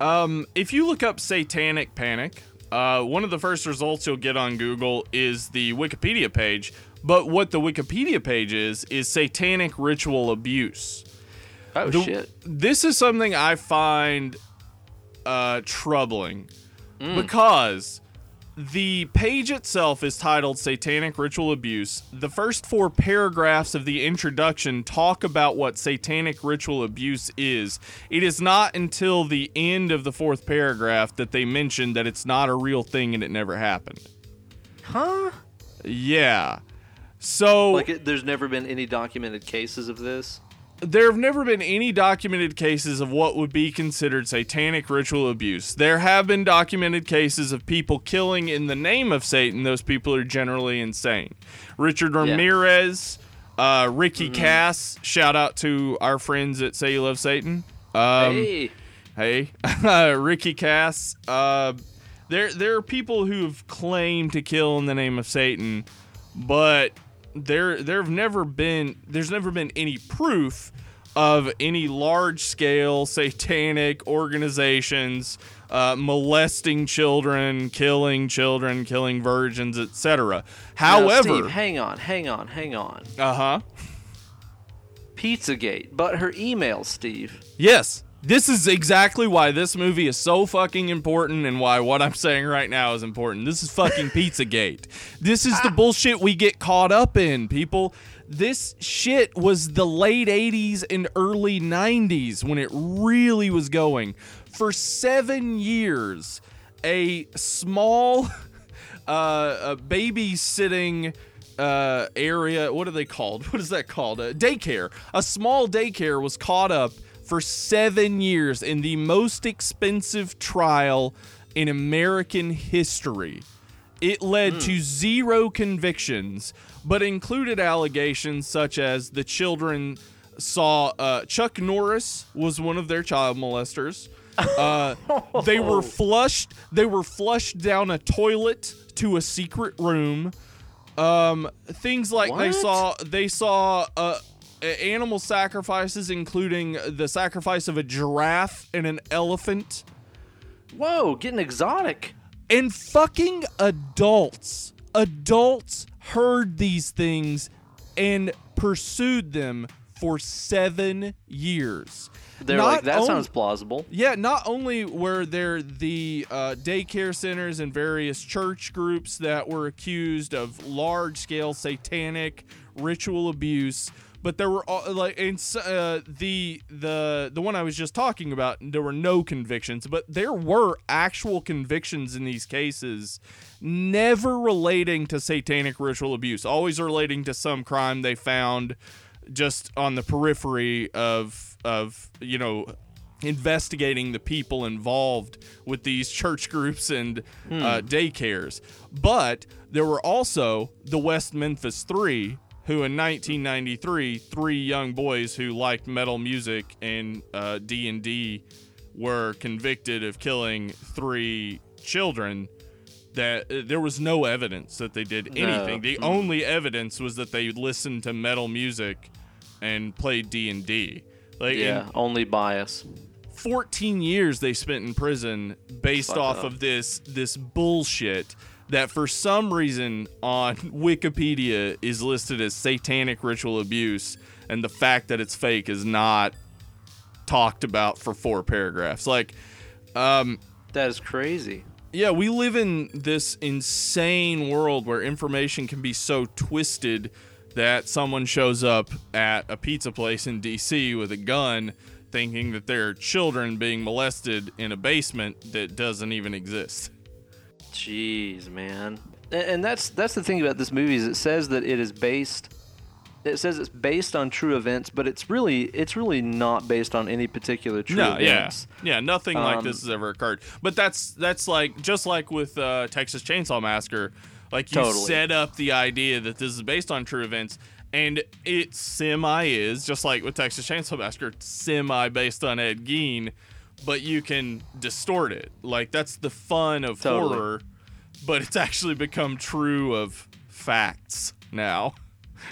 Um, if you look up Satanic Panic, uh, one of the first results you'll get on Google is the Wikipedia page. But what the Wikipedia page is, is satanic ritual abuse. Oh The- shit. This is something I find uh, troubling because the page itself is titled Satanic Ritual Abuse. The first four paragraphs of the introduction talk about what satanic ritual abuse is. It is not until the end of the fourth paragraph that they mention that it's not a real thing and it never happened. Huh? Yeah. So Like, it, there's never been any documented cases of this. There have never been any documented cases of what would be considered satanic ritual abuse. There have been documented cases of people killing in the name of Satan. Those people are generally insane. Richard Ramirez, uh, Ricky Kasso, shout out to our friends at Say You Love Satan. Um, hey, Hey, Ricky Kasso. Uh, there, there are people who've claimed to kill in the name of Satan, but there, there have never been. There's never been any proof of any large-scale satanic organizations uh, molesting children, killing children, killing virgins, etc. Now, However, Steve, hang on, hang on, hang on. uh huh. Pizzagate, but her email, Steve. Yes. This is exactly why this movie is so fucking important and why what I'm saying right now is important. This is fucking Pizzagate. This is the bullshit we get caught up in, people. This shit was the late 80s and early 90s when it really was going. For seven years, a small uh, a babysitting uh, area. What are they called? What is that called? A daycare. A small daycare was caught up for seven years in the most expensive trial in American history. It led to zero convictions, but included allegations such as the children saw uh, Chuck Norris was one of their child molesters. Uh, they were flushed. They were flushed down a toilet to a secret room. Um, things like they saw. They saw uh, a- animal sacrifices, including the sacrifice of a giraffe and an elephant Whoa, getting exotic. and fucking adults adults heard these things and pursued them for seven years They're Not like, that on- sounds plausible. yeah not only were there the uh, daycare centers and various church groups that were accused of large-scale satanic ritual abuse but there were all, like s- uh, the the the one I was just talking about there were no convictions but there were actual convictions in these cases never relating to satanic ritual abuse always relating to some crime they found just on the periphery of of you know investigating the people involved with these church groups and uh, daycares. But there were also the West Memphis Three, who in 1993, three young boys who liked metal music and uh, D and D were convicted of killing three children. That uh, there was no evidence that they did No. anything. The only evidence was that they listened to metal music and played D and D. Like Yeah, only bias. 14 years they spent in prison based Fucked off up. of this this bullshit that for some reason on Wikipedia is listed as satanic ritual abuse and the fact that it's fake is not talked about for four paragraphs like um That is crazy. yeah, we live in this insane world where information can be so twisted that someone shows up at a pizza place in DC with a gun thinking that there are children being molested in a basement that doesn't even exist. Jeez, man. And, and that's that's the thing about this movie is it says that it is based. It says it's based on true events, but it's really it's really not based on any particular true no, yeah, events. yeah, nothing like Um, this has ever occurred. But that's that's like just like with uh, Texas Chainsaw Massacre, like you Totally. set up the idea that this is based on true events, and it semi is just like with Texas Chainsaw Massacre, semi based on Ed Gein, but you can distort it. Like that's the fun of Totally. horror, but it's actually become true of facts now.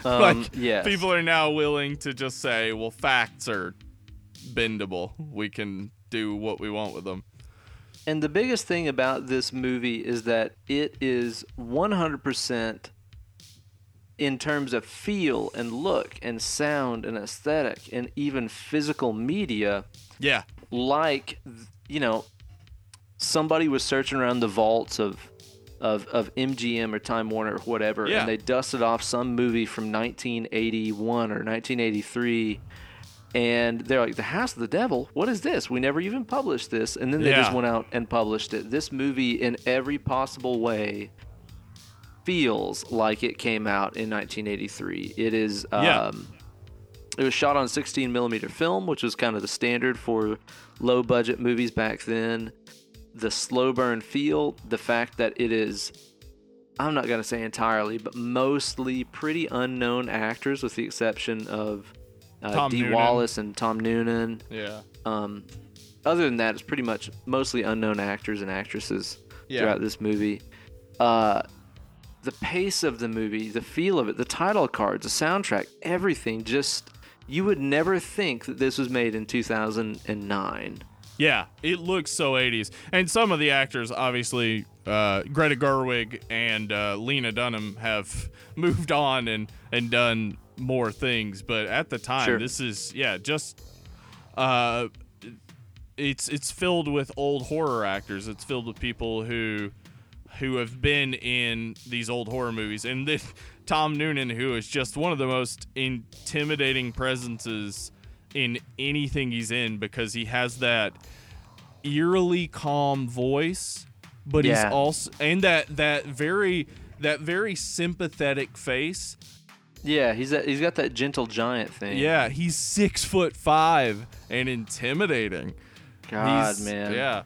Um, like yes. people are now willing to just say, well, facts are bendable. We can do what we want with them. And the biggest thing about this movie is that it is 100% in terms of feel and look and sound and aesthetic and even physical media Yeah. Like you know somebody was searching around the vaults of of, of MGM or Time Warner or whatever Yeah. and they dusted off some movie from 1981 or 1983 and they're like the house of the devil? What is this? We never even published this. And then they just went out and published it. This movie in every possible way feels like it came out in 1983 it is um, Yeah. It was shot on 16 millimeter film, which was kind of the standard for low budget movies back then. The slow burn feel, the fact that it is, I'm not going to say entirely, but mostly pretty unknown actors, with the exception of uh, Dee Noonan. Wallace and Tom Noonan. Yeah. Um, other than that, it's pretty much mostly unknown actors and actresses Yeah. throughout this movie. Uh, the pace of the movie, the feel of it, the title cards, the soundtrack, everything just you would never think that this was made in 2009. Yeah. It looks so 80s. And some of the actors, obviously, uh, Greta Gerwig and uh, Lena Dunham have moved on and, and done more things. But at the time, Sure. this is, yeah, just. Uh, it's it's filled with old horror actors. It's filled with people who who have been in these old horror movies, and then Tom Noonan, who is just one of the most intimidating presences in anything he's in, because he has that eerily calm voice, but Yeah. he's also and that that very that very sympathetic face. Yeah, he's that, he's got that gentle giant thing. Yeah, he's six foot five and intimidating. God, He's- man. Yeah.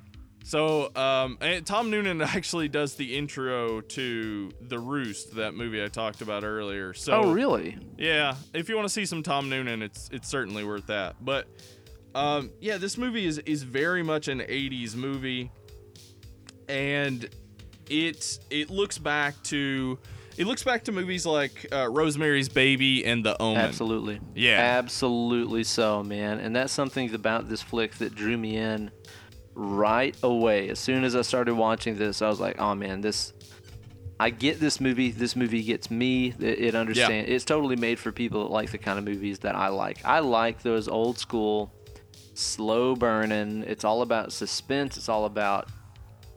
So, um, and Tom Noonan actually does the intro to The Roost, that movie I talked about earlier. So, Oh, really? yeah, if you want to see some Tom Noonan, it's it's certainly worth that. But, um, yeah, this movie is is very much an '80s movie, and it it looks back to it looks back to movies like uh, Rosemary's Baby and The Omen. Absolutely. Yeah. Absolutely so, man. And that's something about this flick that drew me in right away. As soon as I started watching this, I was like, "Oh man, this I get this movie. This movie gets me. It, it understand. It's totally made for people that like the kind of movies that I like. I like those old school slow burning. It's all about suspense. It's all about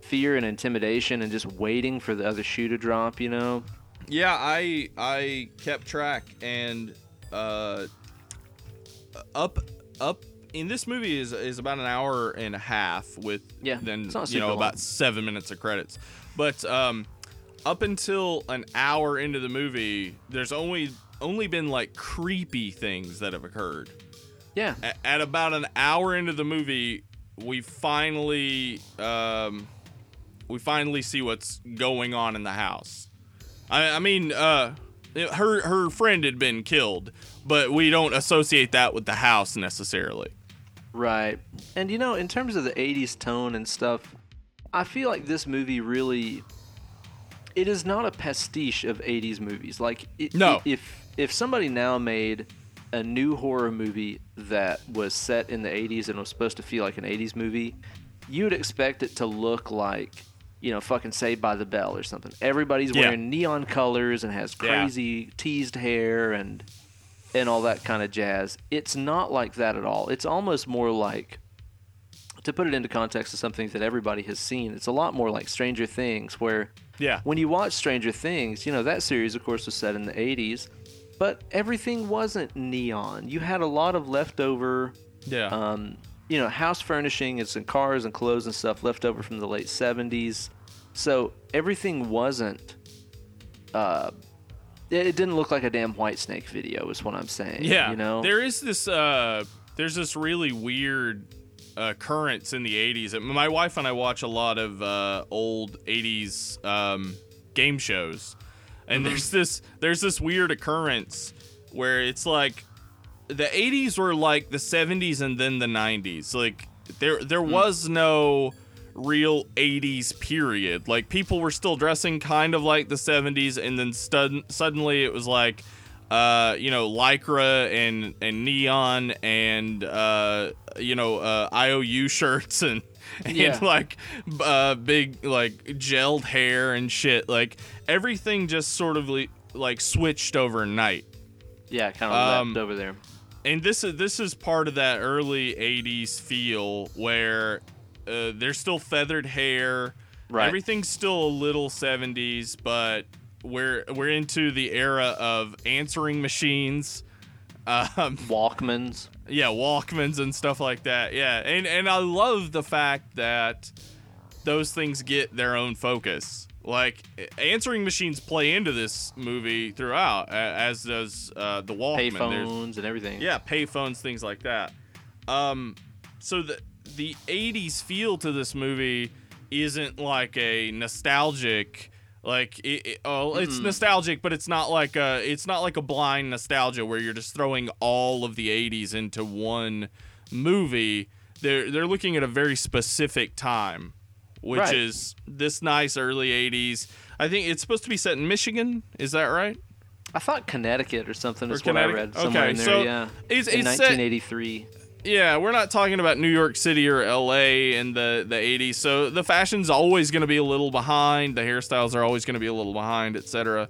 fear and intimidation and just waiting for the other shoe to drop, you know? Yeah, I I kept track and uh up up in this movie is is about an hour and a half with Yeah, then you know super about 7 minutes of credits. But um up until an hour into the movie, there's only only been like creepy things that have occurred. Yeah. A- at about an hour into the movie, we finally um, we finally see what's going on in the house. I, I mean, uh, her her friend had been killed, but we don't associate that with the house necessarily. Right. And you know, in terms of the 80s tone and stuff, I feel like this movie really it is not a pastiche of 80s movies. Like it, No. if if somebody now made a new horror movie that was set in the 80s and was supposed to feel like an 80s movie, you would expect it to look like you know, fucking Saved by the Bell or something. Everybody's Yeah. wearing neon colors and has Yeah. crazy teased hair and and all that kind of jazz. It's not like that at all. It's almost more like to put it into context of something that everybody has seen. It's a lot more like Stranger Things where Yeah. when you watch Stranger Things, you know, that series of course was set in the 80s, but everything wasn't neon. You had a lot of leftover Yeah. Um, you know, house furnishing and some cars and clothes and stuff left over from the late 70s. So everything wasn't. Uh, it, didn't look like a damn Whitesnake video, is what I'm saying. Yeah, You know? there is this uh, there's this really weird occurrence in the '80s. And My wife and I watch a lot of uh, old '80s um, game shows, and Mm-hmm. there's this there's this weird occurrence where it's like the '80s were like the '70s and then the '90s. Like there there Hmm. was no real 80s period. Like people were still dressing kind of like the 70s and then stud- suddenly it was like uh, you know, lycra and and neon and uh, you know, uh, IOU shirts and and Yeah. like uh, big like gelled hair and shit. Like everything just sort of li- like switched overnight. yeah, kind of um, left over there. And this is this is part of that early '80s feel where uh, there's still feathered hair. Right. Everything's still a little '70s, but we're we're into the era of answering machines. Um, Walkmans. yeah, Walkmans and stuff like that. Yeah, and and I love the fact that those things get their own focus. Like answering machines play into this movie throughout, as does uh, the Walkman. Payphones and everything. yeah, payphones, things like that. Um, so the the '80s feel to this movie isn't like a nostalgic, like it, it- oh, it's hmm. nostalgic, but it's not like a it's not like a blind nostalgia where you're just throwing all of the '80s into one movie. They're they're looking at a very specific time, which Right. is this nice early '80s. I think it's supposed to be set in Michigan. Is that right? I thought Connecticut or something Or is what I read somewhere Okay, in there. so yeah, it's- in it's set- 1983. Yeah, we're not talking about New York City or LA in the, the 80s. So the fashion's always going to be a little behind. The hairstyles are always going to be a little behind, etc.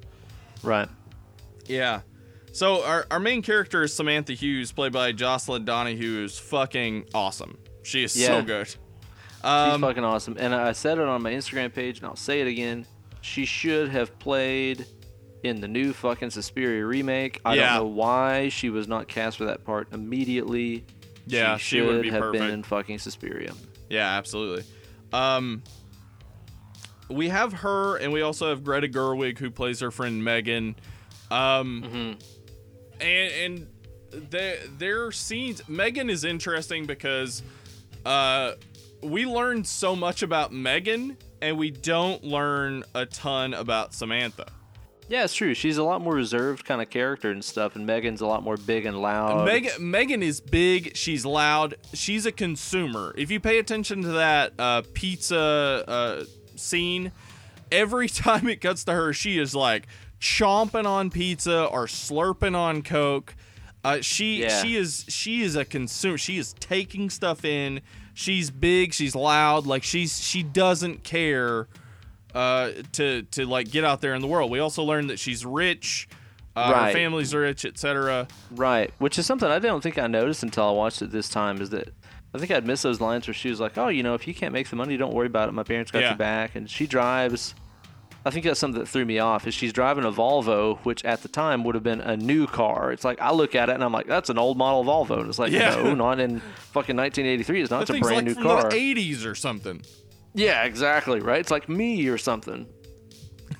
Right. Yeah. So our, our main character is Samantha Hughes, played by Jocelyn Donahue, who's fucking awesome. She is Yeah. so good. She's Um, fucking awesome. And I said it on my Instagram page, and I'll say it again. She should have played in the new fucking Suspiria remake. I Yeah. don't know why she was not cast for that part immediately. Yeah, she, she would be have been in fucking Suspiria. yeah, absolutely. Um, we have her, and we also have Greta Gerwig, who plays her friend Megan. Um, Mm-hmm. and and their their scenes Megan is interesting because uh we learned so much about Megan and we don't learn a ton about Samantha. Yeah, it's true. She's a lot more reserved kind of character and stuff, and Megan's a lot more big and loud. Megan Megan is big, she's loud, she's a consumer. If you pay attention to that uh pizza uh scene, every time it cuts to her, she is like chomping on pizza or slurping on coke. Uh, she Yeah. she is she is a consumer. She is taking stuff in. She's big. She's loud. Like she's she doesn't care uh, to to like get out there in the world. We also learned that she's rich. Uh, Her Right. family's rich, etc. Right, which is something I don't think I noticed until I watched it this time. Is that I think I'd missed those lines where she was like, "Oh, you know, if you can't make the money, don't worry about it. My parents got Yeah. your back." And she drives. I think that's something that threw me off. Is she's driving a Volvo, which at the time would have been a new car. It's like I look at it and I'm like, "That's an old model Volvo." And it's like, Yeah. no, not in fucking 1983. It's not. That a brand like new car. the '80s or something. Yeah, exactly. Right. It's like me or something.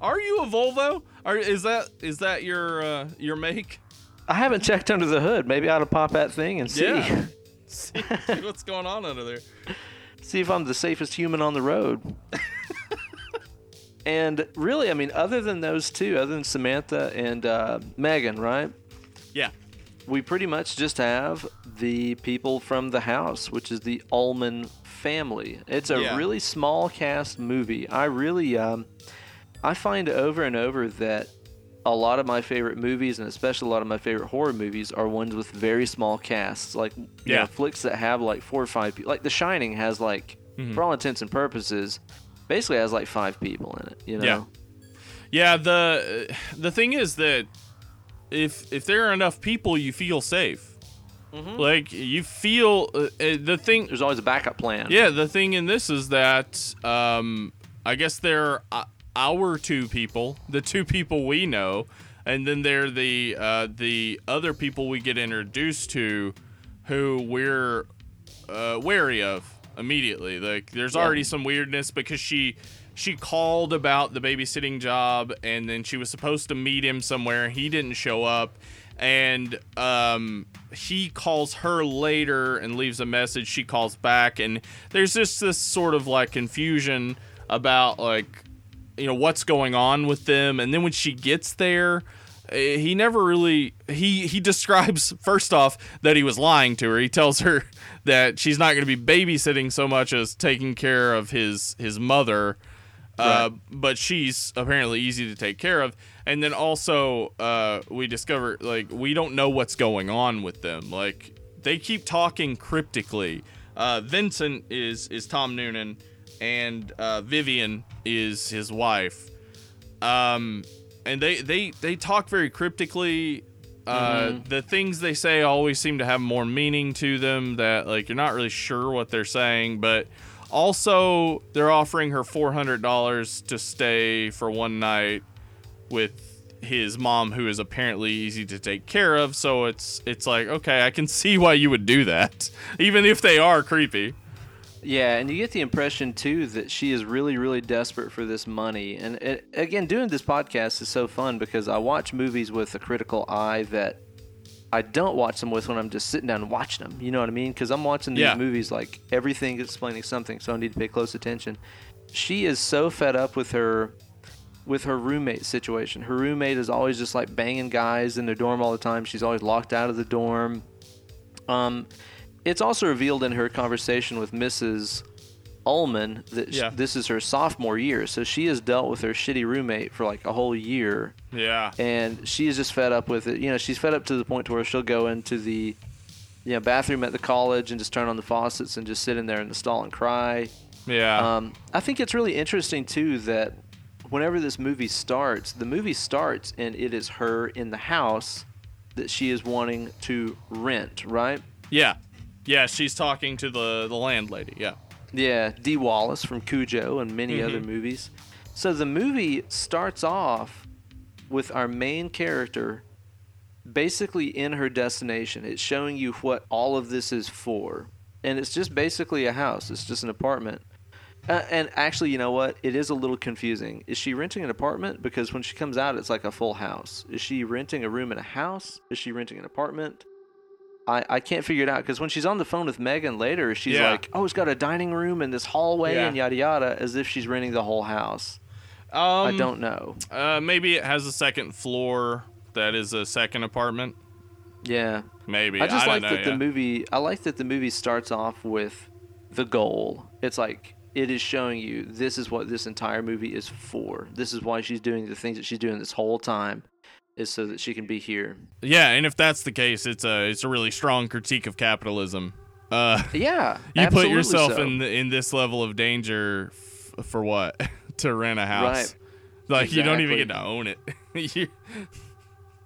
Are you a Volvo? Are is that is that your uh, your make? I haven't checked under the hood. Maybe I ought to pop that thing and see. Yeah. see, see what's going on under there. see if I'm the safest human on the road. and really, I mean, other than those two, other than Samantha and uh, Megan, right? We pretty much just have the people from the house, which is the Ullman family. It's a Yeah. really small cast movie. I really, um, I find over and over that a lot of my favorite movies, and especially a lot of my favorite horror movies, are ones with very small casts. Like, you Yeah. know, flicks that have like four or five people. Like The Shining has like, Mm-hmm. for all intents and purposes, basically has like five people in it. You know? Yeah. Yeah, the the thing is that if if there are enough people, you feel safe. Like you feel uh, uh, the thing. There's always a backup plan. Yeah, the thing in this is that um, I guess there are uh, our two people, the two people we know, and then there are the uh, the other people we get introduced to, who we're uh, wary of immediately. Like there's Yeah. already some weirdness because she she called about the babysitting job and then she was supposed to meet him somewhere. He didn't show up. And um, he calls her later and leaves a message. She calls back, and there's just this sort of like confusion about like you know what's going on with them. And then when she gets there, eh, he never really he he describes first off that he was lying to her. He tells her that she's not going to be babysitting so much as taking care of his his mother. Uh, but she's apparently easy to take care of. And then also, uh, we discover like we don't know what's going on with them. Like they keep talking cryptically. Uh, Vincent is is Tom Noonan, and uh, Vivian is his wife. Um, and they they they talk very cryptically. Uh, The things they say always seem to have more meaning to them that like you're not really sure what they're saying, but also they're offering her four hundred dollars to stay for one night with his mom, who is apparently easy to take care of. So it's it's like okay, I can see why you would do that, even if they are creepy. Yeah, and you get the impression too that she is really, really desperate for this money. And it, again, doing this podcast is so fun because I watch movies with a critical eye that I don't watch them with when I'm just sitting down and watching them. You know what I mean? Because I'm watching these Yeah. movies like everything is explaining something, so I need to pay close attention. She is so fed up with her with her roommate situation. Her roommate is always just like banging guys in their dorm all the time. She's always locked out of the dorm. Um, it's also revealed in her conversation with Mrs. Ullman that sh- Yeah. this is her sophomore year. So she has dealt with her shitty roommate for like a whole year, Yeah. and she is just fed up with it. You know, she's fed up to the point to where she'll go into the you know, bathroom at the college and just turn on the faucets and just sit in there in the stall and cry. Yeah. Um, I think it's really interesting too that whenever this movie starts, the movie starts and it is her in the house that she is wanting to rent, right? yeah. Yeah. She's talking to the the landlady. Yeah. Yeah, Dee Wallace from Cujo and many Mm-hmm. other movies. So the movie starts off with our main character basically in her destination. It's showing you what all of this is for. And it's just basically a house, it's just an apartment. Uh, and actually, you know what? It is a little confusing. Is she renting an apartment? Because when she comes out, it's like a full house. Is she renting a room in a house? Is she renting an apartment? I, I can't figure it out because when she's on the phone with Megan later, she's Yeah. like, "Oh, it's got a dining room and this hallway Yeah. and yada yada," as if she's renting the whole house. Um, I don't know. Uh, maybe it has a second floor that is a second apartment. Yeah, Maybe. I just don't like know, that yeah. the movie. I like that the movie starts off with the goal. It's like it is showing you this is what this entire movie is for. This is why she's doing the things that she's doing this whole time, is so that she can be here. Yeah, and if that's the case, it's a it's a really strong critique of capitalism. Uh, Yeah, you put yourself so. in in this level of danger f- for what? to rent a house. Right. Like you don't even get to own it. You-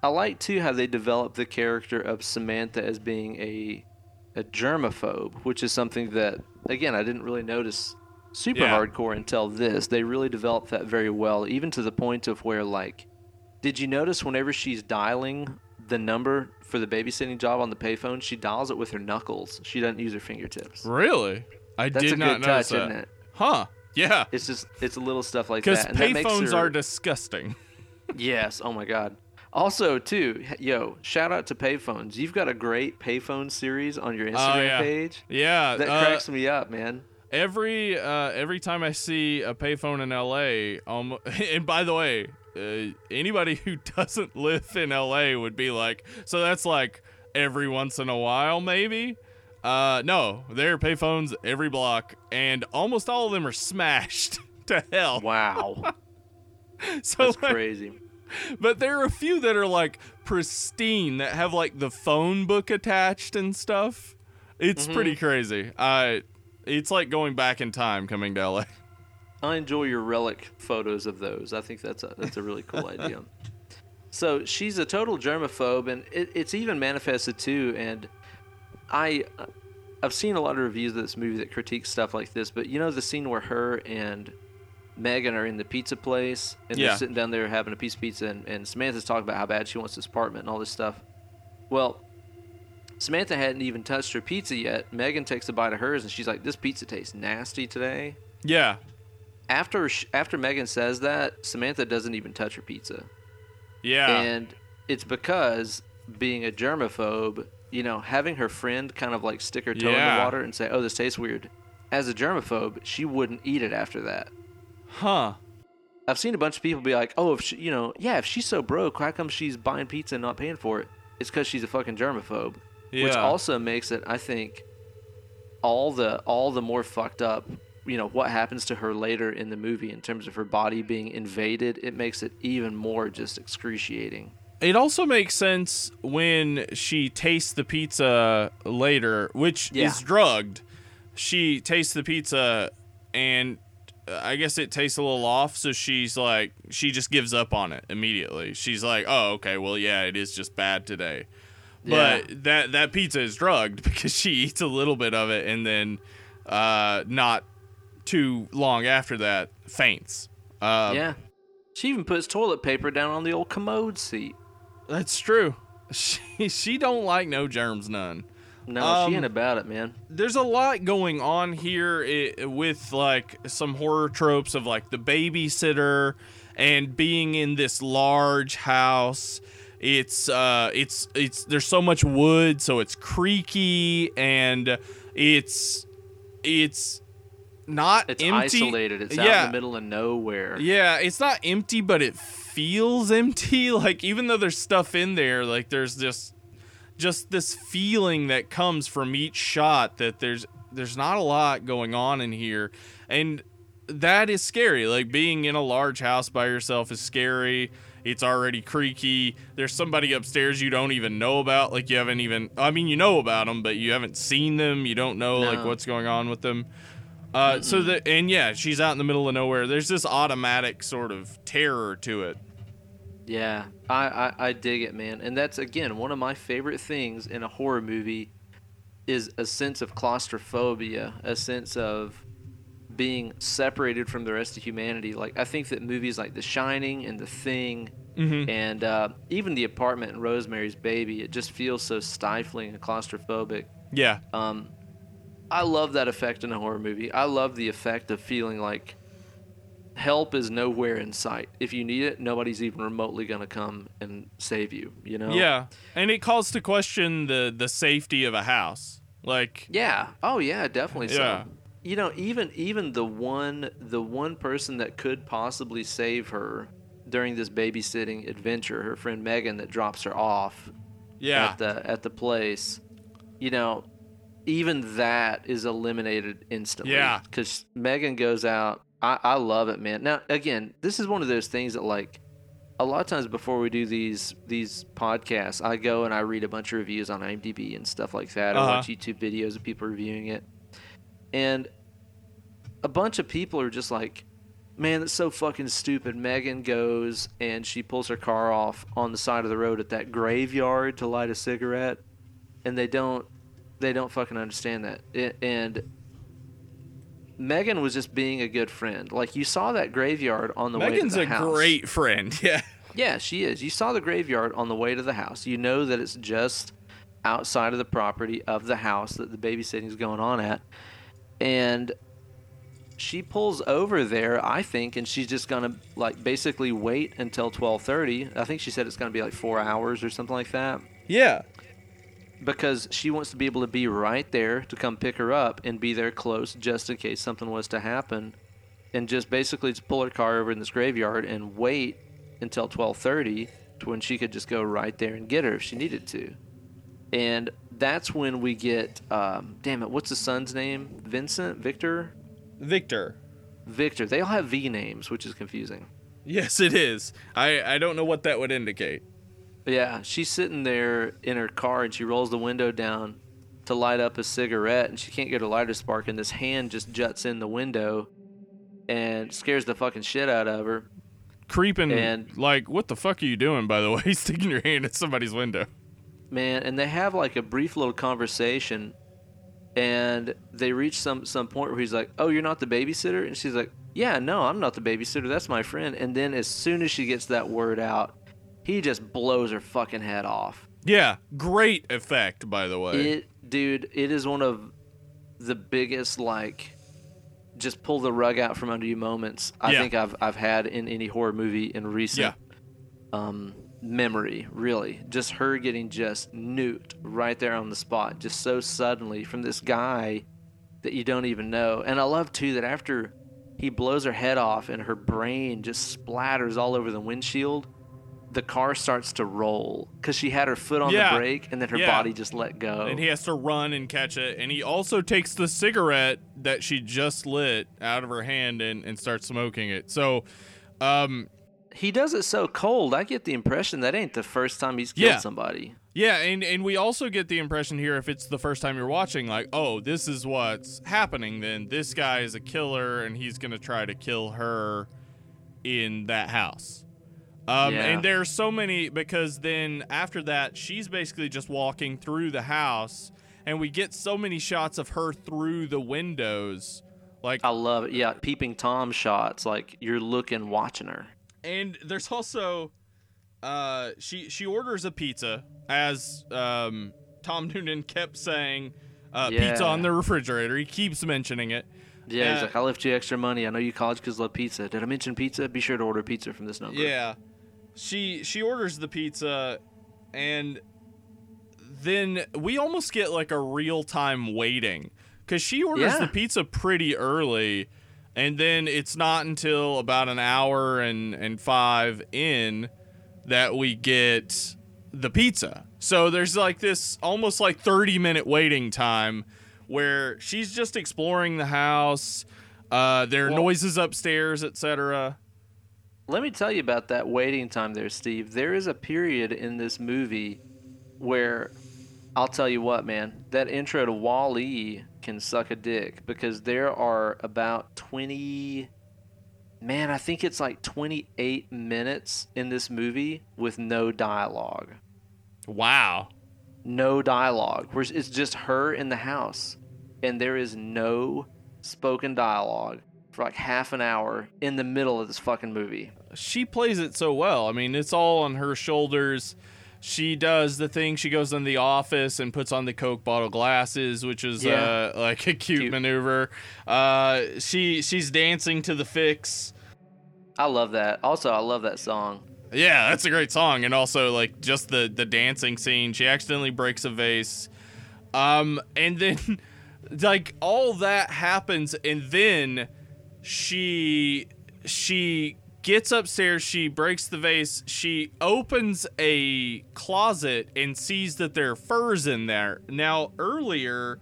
I like too how they develop the character of Samantha as being a a germaphobe, which is something that again I didn't really notice super Yeah. hardcore until this. They really developed that very well, even to the point of where like, did you notice whenever she's dialing the number for the babysitting job on the payphone, she dials it with her knuckles. She doesn't use her fingertips. really? I That's did a not good notice touch, that. isn't it? Huh? Yeah. It's just it's a little stuff like that. makes payphones her- are disgusting. Yes. Oh my God. Also, too, yo, shout out to payphones. You've got a great payphone series on your Instagram Oh, yeah. page. Yeah. That uh, cracks me up, man. every uh, every time I see a payphone in LA, um, and by the way, uh, anybody who doesn't live in LA would be like, so that's like every once in a while, maybe. Uh, no, there are payphones every block, and almost all of them are smashed to hell. Wow, so, that's like, crazy. but there are a few that are like pristine that have like the phone book attached and stuff. It's Mm-hmm. pretty crazy. I, it's like going back in time coming to LA. I enjoy your relic photos of those. I think that's a that's a really cool idea. So she's a total germaphobe, and it, it's even manifested too. And I, uh, I've seen a lot of reviews of this movie that critique stuff like this. But you know the scene where her and Megan are in the pizza place and Yeah. they're sitting down there having a piece of pizza, and, and Samantha's talking about how bad she wants this apartment and all this stuff. Well, Samantha hadn't even touched her pizza yet. Megan takes a bite of hers, and she's like, "This pizza tastes nasty today." Yeah. After after Megan says that, Samantha doesn't even touch her pizza. Yeah. And it's because being a germaphobe, you know, having her friend kind of like stick her toe in the water and say, "Oh, this tastes weird." As a germaphobe, she wouldn't eat it after that. huh. I've seen a bunch of people be like, "Oh, if she, you know, yeah, if she's so broke, how come she's buying pizza and not paying for it?" It's because she's a fucking germaphobe, which also makes it, I think, all the all the more fucked up. You know what happens to her later in the movie in terms of her body being invaded. It makes it even more just excruciating. It also makes sense when she tastes the pizza later, which Yeah. is drugged. She tastes the pizza and uh, I guess it tastes a little off, so she's like she just gives up on it immediately. She's like, "Oh, okay, well, yeah, it is just bad today." Yeah. But that that pizza is drugged because she eats a little bit of it and then uh not too long after that faints. Um, yeah, she even puts toilet paper down on the old commode seat. That's true. She she don't like no germs none. No, Um, she ain't about it, man. There's a lot going on here i with like some horror tropes of like the babysitter and being in this large house. It's uh it's it's there's so much wood so it's creaky and it's it's not It's empty. isolated. It's out yeah. in the middle of nowhere. Yeah, it's not empty, but it feels empty. Like even though there's stuff in there, like there's just just this feeling that comes from each shot that there's there's not a lot going on in here, and that is scary. Like being in a large house by yourself is scary. It's already creaky. There's somebody upstairs you don't even know about. Like you haven't even. I mean, you know about them, but you haven't seen them. You don't know like what's going on with them. Uh, so that and yeah, she's out in the middle of nowhere. There's this automatic sort of terror to it. Yeah, I, I, I dig it, man. And that's, again, one of my favorite things in a horror movie is a sense of claustrophobia, a sense of being separated from the rest of humanity. Like, I think that movies like The Shining and The Thing Mm-hmm. and uh, even The Apartment and Rosemary's Baby, it just feels so stifling and claustrophobic. Yeah, Um, I love that effect in a horror movie. I love the effect of feeling like help is nowhere in sight. If you need it, nobody's even remotely going to come and save you, you know? yeah, and it calls to question the the safety of a house. Like Yeah. Oh yeah, definitely Yeah. You know, even even the one the one person that could possibly save her during this babysitting adventure, her friend Megan that drops her off yeah, at the at the place, you know, even that is eliminated instantly. Yeah. Because Megan goes out. I, I love it, man. Now again, this is one of those things that like a lot of times before we do these these podcasts, I go and I read a bunch of reviews on IMDb and stuff like that. I Uh-huh. watch YouTube videos of people reviewing it. And a bunch of people are just like, man, that's so fucking stupid. Megan goes and she pulls her car off on the side of the road at that graveyard to light a cigarette, and they don't, they don't fucking understand that. It, and Megan was just being a good friend. Like you saw that graveyard on the Megan's way to the house. great friend. Yeah, Yeah, she is. You saw the graveyard on the way to the house. You know that it's just outside of the property of the house that the babysitting is going on at. And she pulls over there, I think, and she's just gonna like basically wait until twelve thirty. I think she said it's gonna be like four hours or something like that. yeah, Because she wants to be able to be right there to come pick her up and be there close just in case something was to happen. And just basically just pull her car over in this graveyard and wait until 12:30 to when she could just go right there and get her if she needed to. And that's when we get um, damn it, what's the son's name? Vincent, Victor, Victor. Victor. They all have V names, which is confusing. Yes, it is. I I don't know what that would indicate. Yeah, she's sitting there in her car and she rolls the window down to light up a cigarette and she can't get her lighter spark and this hand just juts in the window and scares the fucking shit out of her. Creeping And- like, what the fuck are you doing? By the way, sticking your hand at somebody's window. Man, and they have like a brief little conversation and they reach some some point where he's like, "Oh, you're not the babysitter?" And she's like, yeah, no, I'm not the babysitter. That's my friend. And then as soon as she gets that word out, he just blows her fucking head off. Yeah, great effect, by the way. It, dude, it is one of the biggest like just pull the rug out from under you moments I Yeah. think I've I've had in any horror movie in recent um, memory. Really, just her getting just nuked right there on the spot, just so suddenly from this guy that you don't even know. And I love too that after he blows her head off and her brain just splatters all over the windshield. The car starts to roll because she had her foot on Yeah. the brake and then her Yeah. body just let go. and he has to run and catch it. And he also takes the cigarette that she just lit out of her hand and, and starts smoking it. So, um, He does it so cold. I get the impression that ain't the first time he's killed Yeah. somebody. yeah, and, and we also get the impression here if it's the first time you're watching, like, oh, this is what's happening, then this guy is a killer and he's going to try to kill her in that house. Um, Yeah. And there's so many because then after that, she's basically just walking through the house, and we get so many shots of her through the windows. Like, I love it. Yeah, peeping Tom shots. Like you're looking, watching her. and there's also uh she she orders a pizza as um Tom Noonan kept saying uh pizza Yeah. on the refrigerator. He keeps mentioning it. Yeah, he's Uh, like, I left you extra money. I know you college kids love pizza. Did I mention pizza? Be sure to order pizza from this number. Yeah. She she orders the pizza and then we almost get like a real time waiting cuz she orders Yeah. the pizza pretty early and then it's not until about an hour and and 5 in that we get the pizza. So there's like this almost like 30 minute waiting time where she's just exploring the house. Uh, there are Well- noises upstairs, etc. Let me tell you about that waiting time there, Steve. There is a period in this movie where I'll tell you what, man, that intro to Wall-E can suck a dick because there are about 20 man, I think it's like 28 minutes in this movie with no dialogue. Wow. No dialogue. Where it's just her in the house and there is no spoken dialogue for like half an hour in the middle of this fucking movie. She plays it so well. I mean, it's all on her shoulders. She does the thing. She goes in the office and puts on the Coke bottle glasses, which is Yeah. uh, like a cute, Cute. maneuver. Uh, she she's dancing to the Fixx. I love that. Also, I love that song. Yeah, that's a great song, and also like just the the dancing scene. She accidentally breaks a vase, um, and then like all that happens, and then she she gets upstairs. She breaks the vase. She opens a closet and sees that there are furs in there. Now earlier,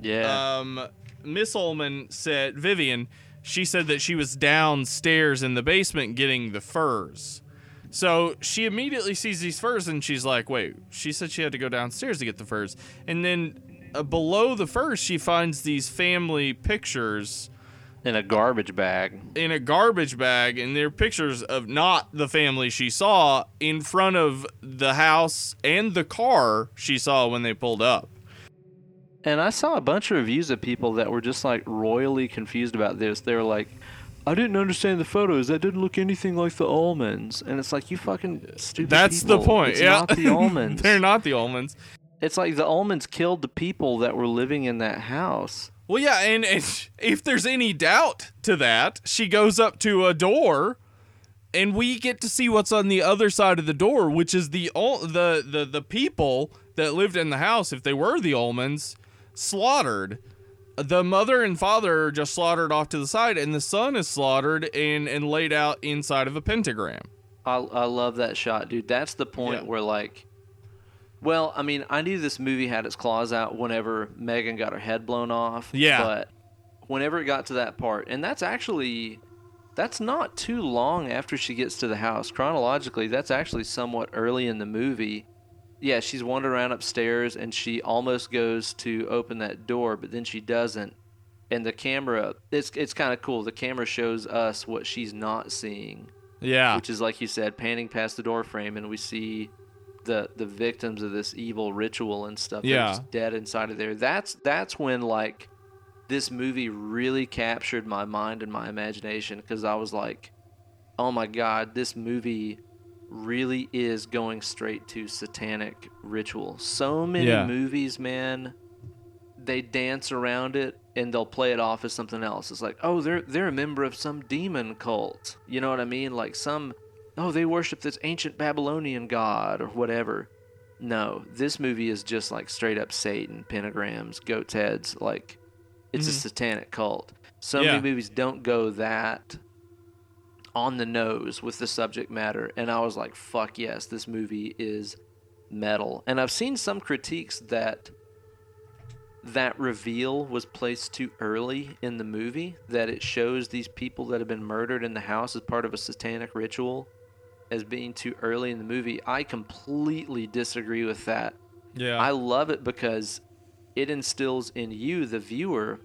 Yeah. um, Miss Ullman said, Vivian, she said that she was downstairs in the basement getting the furs. So she immediately sees these furs and she's like, wait, she said she had to go downstairs to get the furs. And then uh, below the furs, she finds these family pictures in a garbage bag. in a garbage bag, and there are pictures of not the family she saw in front of the house and the car she saw when they pulled up. And I saw a bunch of reviews of people that were just like royally confused about this. They were like, I didn't understand the photos. That didn't look anything like the Ullmans. And it's like, you fucking stupid That's the point. It's yeah, not the Ullmans. they're not the Ullmans. It's like the Ullmans killed the people that were living in that house. Well, yeah, and, and if there's any doubt to that, she goes up to a door, and we get to see what's on the other side of the door, which is the the the the people that lived in the house, if they were the Ullmans, slaughtered. The mother and father are just slaughtered off to the side, and the son is slaughtered and and laid out inside of a pentagram. I, I love that shot, dude. That's the point Yeah. where, like, well, I mean, I knew this movie had its claws out whenever Megan got her head blown off. Yeah. But whenever it got to that part, and that's actually, that's not too long after she gets to the house. Chronologically, that's actually somewhat early in the movie. Yeah, she's wandering around upstairs and she almost goes to open that door, but then she doesn't. And the camera, it's it's kind of cool. The camera shows us what she's not seeing Yeah, which is like you said, panning past the door frame, and we see the the victims of this evil ritual and stuff. Yeah. dead inside of there. That's that's when like this movie really captured my mind and my imagination because I was like, oh my god, this movie really is going straight to satanic ritual. So many Yeah. movies, man, they dance around it and they'll play it off as something else. It's like, oh, they're they're a member of some demon cult. You know what I mean? Like some oh, they worship this ancient Babylonian god or whatever. No, this movie is just like straight up Satan, pentagrams, goat's heads. Like, it's a mm-hmm. satanic cult. So Yeah. many movies don't go that on the nose with the subject matter. And I was like, fuck yes, this movie is metal. And I've seen some critiques that that reveal was placed too early in the movie, that it shows these people that have been murdered in the house as part of a satanic ritual as being too early in the movie. I completely disagree with that. Yeah. I love it because it instills in you, the viewer,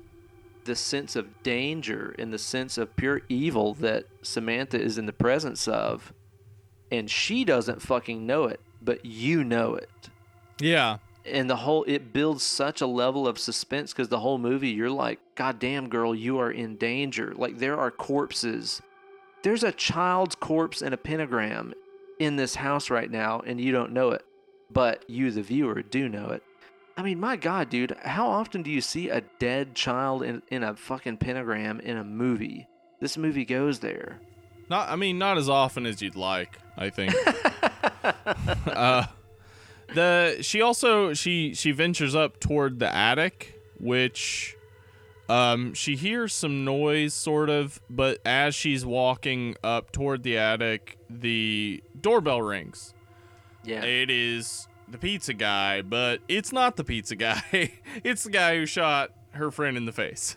the sense of danger and the sense of pure evil that Samantha is in the presence of. And she doesn't fucking know it, but you know it. yeah. And the whole, it builds such a level of suspense because the whole movie, you're like, God damn, girl, you are in danger. Like, there are corpses. There's a child's corpse and a pentagram in this house right now, and you don't know it. But you, the viewer, do know it. I mean, my God, dude, how often do you see a dead child in, in a fucking pentagram in a movie? This movie goes there. Not, I mean, not as often as you'd like. I think. uh, the she also she she ventures up toward the attic, which, um, she hears some noise, sort of. But as she's walking up toward the attic, the doorbell rings. Yeah. It is the pizza guy, but it's not the pizza guy. it's the guy who shot her friend in the face.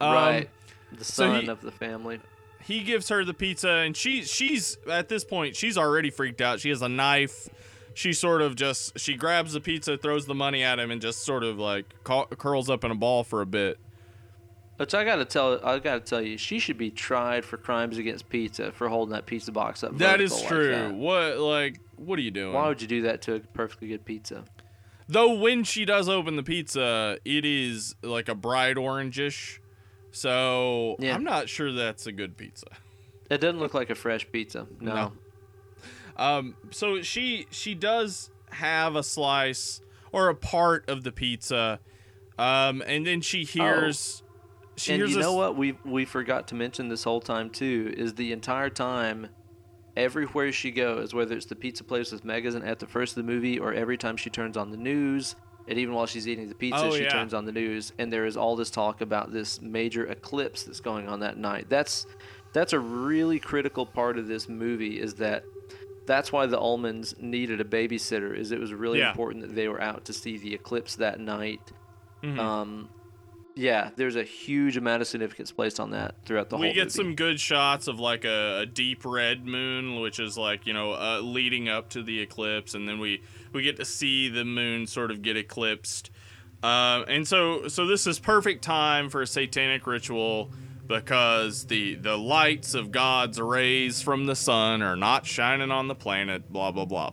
Um, right. The so son he- of the family. he gives her the pizza and she she's at this point she's already freaked out she has a knife she sort of just she grabs the pizza throws the money at him and just sort of like cu- curls up in a ball for a bit Which I gotta tell, I gotta tell you, she should be tried for crimes against pizza for holding that pizza box up. that is like true that. what like what are you doing Why would you do that to a perfectly good pizza? though when she does open the pizza it is like a bright orangish so Yeah. i'm not sure that's a good pizza It doesn't look like a fresh pizza. No. No. Um, so she she does have a slice or a part of the pizza, um, and then she hears. She and you know what we we forgot to mention this whole time too is the entire time, everywhere she goes, whether it's the pizza place with Megas at the first of the movie, or every time she turns on the news, and even while she's eating the pizza, Oh, she yeah. turns on the news, and there is all this talk about this major eclipse that's going on that night. That's that's a really critical part of this movie is that that's why the Ullmans needed a babysitter is it was really Yeah. important that they were out to see the eclipse that night Mhm. um, yeah, there's a huge amount of significance placed on that throughout the we whole We get movie. some good shots of like a, a deep red moon, which is like you know uh, leading up to the eclipse, and then we we get to see the moon sort of get eclipsed. Uh, and so so this is perfect time for a satanic ritual because the the lights of God's rays from the sun are not shining on the planet. Blah blah blah.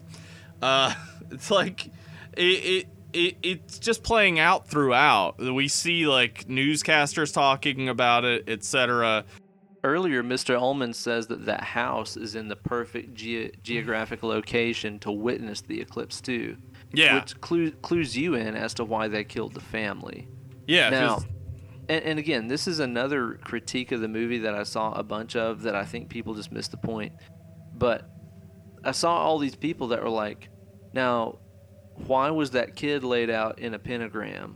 Uh, it's like it, it it it's just playing out throughout. We see like newscasters talking about it, etc. Earlier, Mr. Ullman says that that house is in the perfect ge- geographic location to witness the eclipse too. Yeah. Which clue- clues you in as to why they killed the family. Yeah, Now, and, and again, this is another critique of the movie that I saw a bunch of that I think people just missed the point. But I saw all these people that were like, now, why was that kid laid out in a pentagram?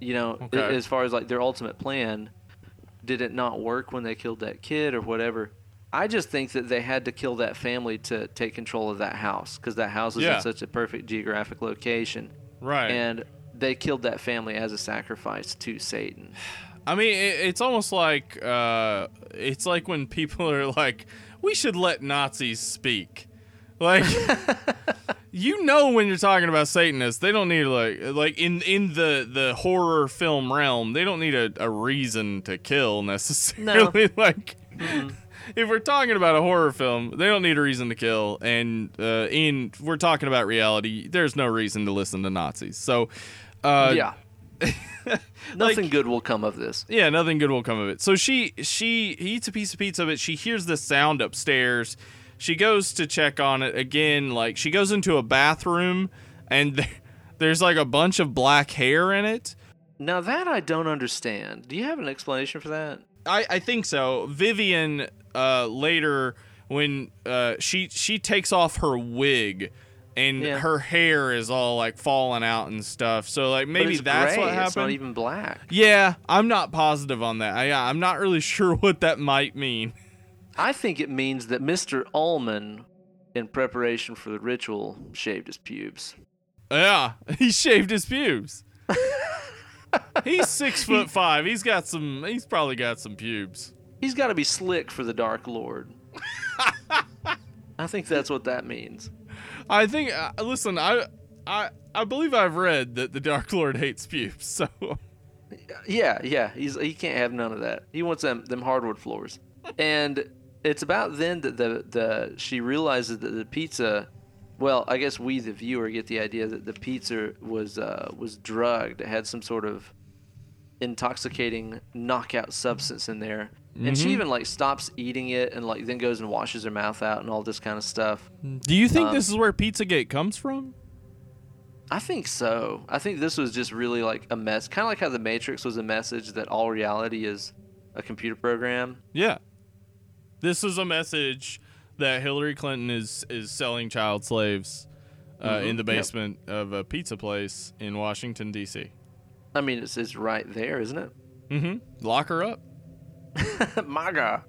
You know, Okay. as far as like their ultimate plan, did it not work when they killed that kid or whatever? I just think that they had to kill that family to take control of that house because that house is Yeah. in such a perfect geographic location right. and they killed that family as a sacrifice to Satan. I mean, it, it's almost like uh, it's like when people are like, "We should let Nazis speak." Like, you know, when you're talking about Satanists, they don't need like like in in the the horror film realm, they don't need a, a reason to kill necessarily. like, if we're talking about a horror film, they don't need a reason to kill, and uh, in we're talking about reality, there's no reason to listen to Nazis. So, uh, yeah. Nothing good will come of this. Yeah, nothing good will come of it. So she she eats a piece of pizza, but she hears this sound upstairs. She goes to check on it again. Like she goes into a bathroom, and there's like a bunch of black hair in it. Now that I don't understand. Do you have an explanation for that? I, I think so. Vivian uh, later when uh, she she takes off her wig and Yeah. her hair is all like falling out and stuff. So like maybe that's gray. what happened. It's not even black. yeah, I'm not positive on that. I, I'm not really sure what that might mean. I think it means that Mr. Ullman, in preparation for the ritual, shaved his pubes. Yeah, he shaved his pubes. he's six foot five. He's got some. He's probably got some pubes. He's got to be slick for the Dark Lord. I think that's what that means. I think. Uh, listen, I, I, I believe I've read that the Dark Lord hates pubes. So Yeah, yeah. He's he can't have none of that. He wants them them hardwood floors. And it's about then that the the she realizes that the pizza well, I guess we the viewer get the idea that the pizza was uh, was drugged. It had some sort of intoxicating knockout substance in there. And she Mhm. even like stops eating it and like then goes and washes her mouth out and all this kind of stuff. Do you think Um, this is where Pizzagate comes from? I think so. I think this was just really like a mess, kind of like how the Matrix was a message that all reality is a computer program. Yeah. This is a message that Hillary Clinton is is selling child slaves uh, Mhm, in the yep. basement of a pizza place in Washington D.C. I mean, it's, it's right there, isn't it? Mm-hmm. Lock her up. MAGA.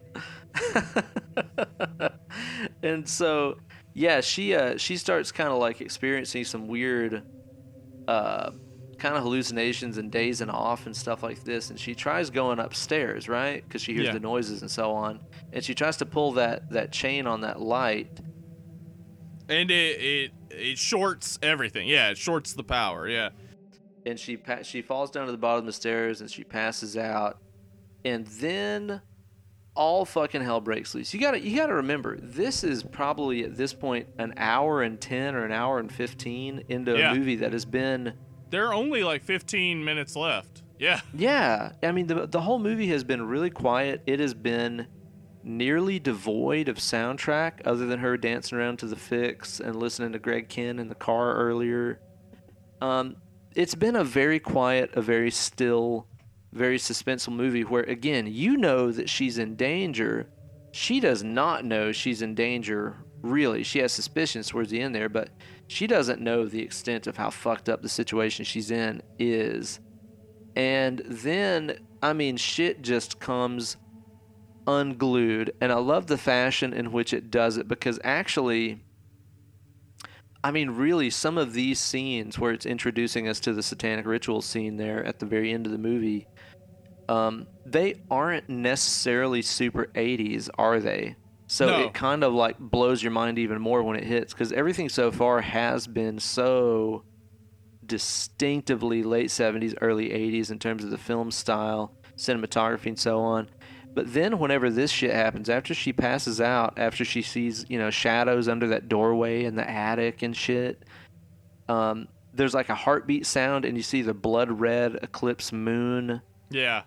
and so, yeah, she uh, she starts kind of like experiencing some weird, uh, kind of hallucinations and dazing off and stuff like this. And she tries going upstairs, right? Because she hears Yeah. the noises and so on. And she tries to pull that that chain on that light. And it, it it shorts everything. Yeah, it shorts the power. Yeah. and she pa- she falls down to the bottom of the stairs and she passes out and then all fucking hell breaks loose you gotta you gotta remember this is probably at this point an hour and 10 or an hour and 15 into Yeah. a movie that has been There are only like 15 minutes left. Yeah. yeah. I mean the, the whole movie has been really quiet. It has been nearly devoid of soundtrack other than her dancing around to the Fixx and listening to Greg Kihn in the car earlier. Um, it's been a very quiet a very still very suspenseful movie where again you know that she's in danger. She does not know she's in danger really. She has suspicions towards the end there but she doesn't know the extent of how fucked up the situation she's in is. And then i mean shit just comes unglued. And i love the fashion in which it does it because actually i mean really some of these scenes where it's introducing us to the satanic ritual scene there at the very end of the movie um, they aren't necessarily super 80s are they so No. it kind of like blows your mind even more when it hits because everything so far has been so distinctively late 70s, early 80s in terms of the film style, cinematography, and so on. But then, whenever this shit happens, after she passes out, after she sees, you know, shadows under that doorway in the attic and shit, um, there's like a heartbeat sound, and you see the blood red eclipse moon Yeah.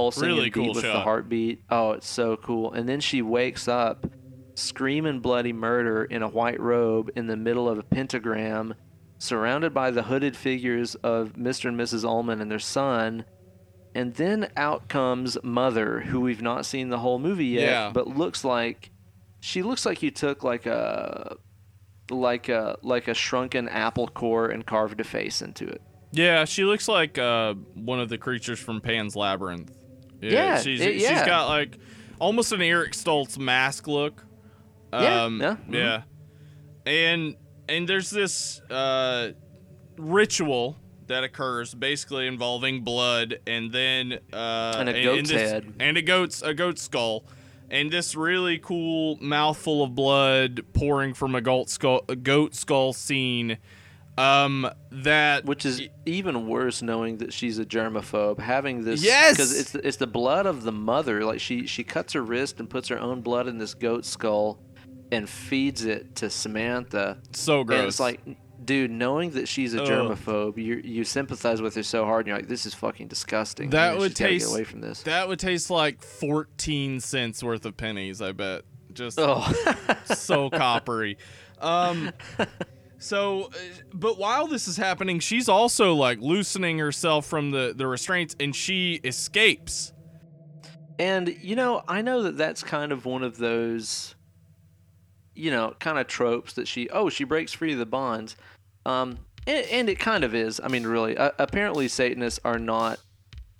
Pulsing Really in cool beat with the shot. heartbeat. Oh, it's so cool. And then she wakes up screaming bloody murder in a white robe in the middle of a pentagram, surrounded by the hooded figures of Mr. and Mrs. Ullman and their son. And then out comes Mother, who we've not seen the whole movie yet, Yeah. but looks like she looks like you took like a like a like a shrunken apple core and carved a face into it. Yeah, she looks like uh, one of the creatures from Pan's Labyrinth. Yeah, she's it- she's yeah. got like almost an Eric Stoltz mask look. Yeah, Um, yeah, mhm. And and there's this uh, ritual that occurs basically involving blood and then uh, And a and- goat's this- head. and a goat's a goat skull. And this really cool mouthful of blood pouring from a goat skull, a goat skull scene, um, that which is even worse knowing that she's a germaphobe having this Yes! because it's it's the blood of the mother like she she cuts her wrist and puts her own blood in this goat skull and feeds it to Samantha so gross. and it's like dude, knowing that she's a Ugh. germaphobe, you you sympathize with her so hard, and you're like, this is fucking disgusting. That know, would taste- get away from this. That would taste like 14 cents worth of pennies, I bet. Just Oh, so coppery. Um so uh, but while this is happening, she's also like loosening herself from the the restraints and she escapes. and you know, I know that that's kind of one of those, you know, kind of tropes that she oh she breaks free of the bonds, um, and, and it kind of is. I mean, really, uh, apparently Satanists are not.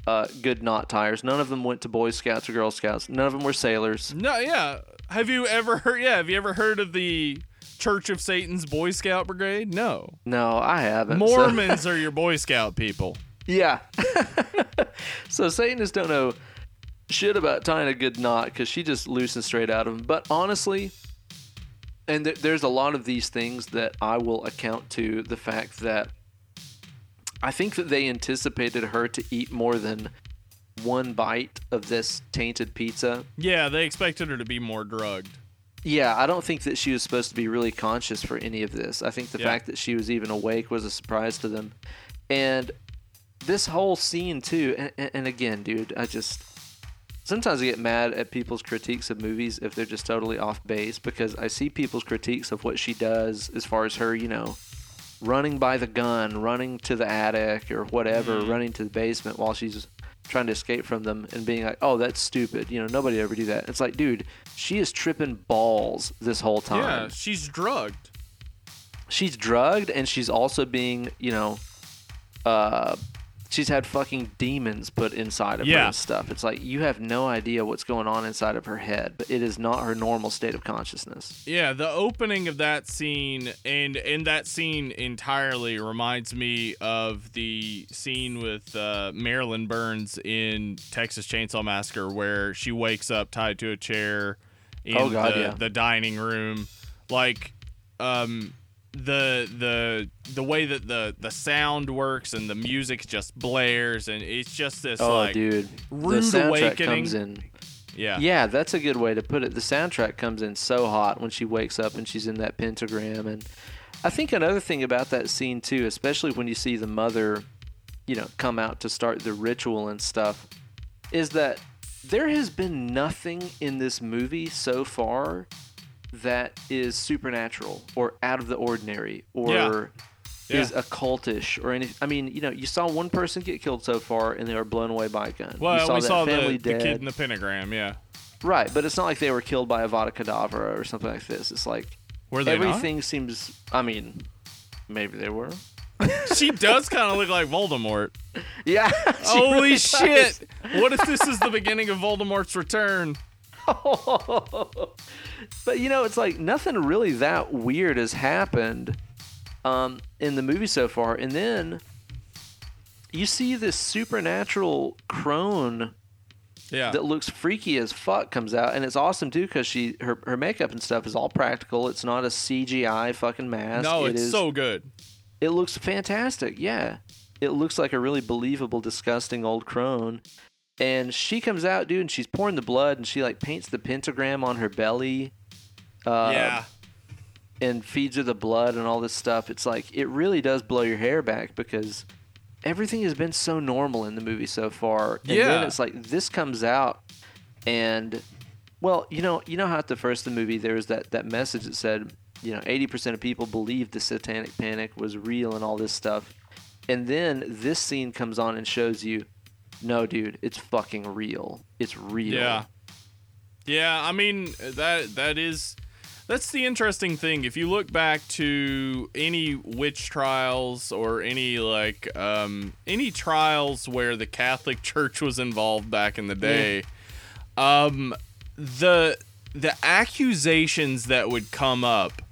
Uh, good knot tires. None of them went to Boy Scouts or Girl Scouts. None of them were sailors. No, yeah. Have you ever heard yeah, have you ever heard of the Church of Satan's Boy Scout Brigade? No. No, I haven't. so- Mormons are your Boy Scout people. Yeah. so Satanists don't know shit about tying a good knot because she just loosens straight out of them. But honestly, and th- there's a lot of these things that I will account to the fact that I think that they anticipated her to eat more than one bite of this tainted pizza. Yeah, they expected her to be more drugged. Yeah, I don't think that she was supposed to be really conscious for any of this. I think the Yeah. fact that she was even awake was a surprise to them. And this whole scene too, and, and- and again, dude, I just sometimes I get mad at people's critiques of movies if they're just totally off base because I see people's critiques of what she does as far as her, you know, running by the gun, running to the attic or whatever, mm-hmm. running to the basement while she's trying to escape from them and being like, "Oh, that's stupid." You know, nobody ever do that. It's like, dude, she is tripping balls this whole time Yeah, she's drugged. she's drugged and she's also being, you know, uh, she's had fucking demons put inside of her and stuff. It's like you have no idea what's going on inside of her head, but it is not her normal state of consciousness. Yeah, the opening of that scene and and that scene entirely reminds me of the scene with uh, Marilyn Burns in Texas Chainsaw Massacre, where she wakes up tied to a chair in Oh, God, the, yeah. the dining room, like um the the the way that the the sound works and the music just blares and it's just this Oh, like dude, rude the soundtrack awakening. comes in. yeah Yeah, that's a good way to put it. The soundtrack comes in so hot when she wakes up and she's in that pentagram. And I think another thing about that scene, too, especially when you see the mother, you know, come out to start the ritual and stuff, is that there has been nothing in this movie so far that is supernatural or out of the ordinary or Yeah. is Yeah. occultish or anything. I mean, you know, you saw one person get killed so far and they were blown away by a gun. well you saw we saw family the, the kid in the pentagram yeah Right, but it's not like they were killed by Avada Kedavra or something like this. It's like were they not? everything seems. I mean, maybe they were. she does kind of look like Voldemort. Yeah. Holy really shit! What if this is the beginning of Voldemort's return? but you know, it's like nothing really that weird has happened um, in the movie so far, and then you see this supernatural crone Yeah. that looks freaky as fuck comes out, and it's awesome too because she her her makeup and stuff is all practical. It's not a CGI fucking mask. no, It it's is- so good. It looks fantastic. Yeah. It looks like a really believable, disgusting old crone. And she comes out, dude, and she's pouring the blood and she like paints the pentagram on her belly. Uh, yeah. And feeds her the blood and all this stuff. It's like, it really does blow your hair back because everything has been so normal in the movie so far. And then it's like, this comes out and, well, you know, you know how at the first of the movie there was that, that message that said, you know, 80% of people believed the satanic panic was real and all this stuff. And then this scene comes on and shows you, no, dude, it's fucking real. It's real. Yeah. Yeah, I mean that that is that's the interesting thing. If you look back to any witch trials or any like um any trials where the Catholic Church was involved back in the day, um the the accusations that would come up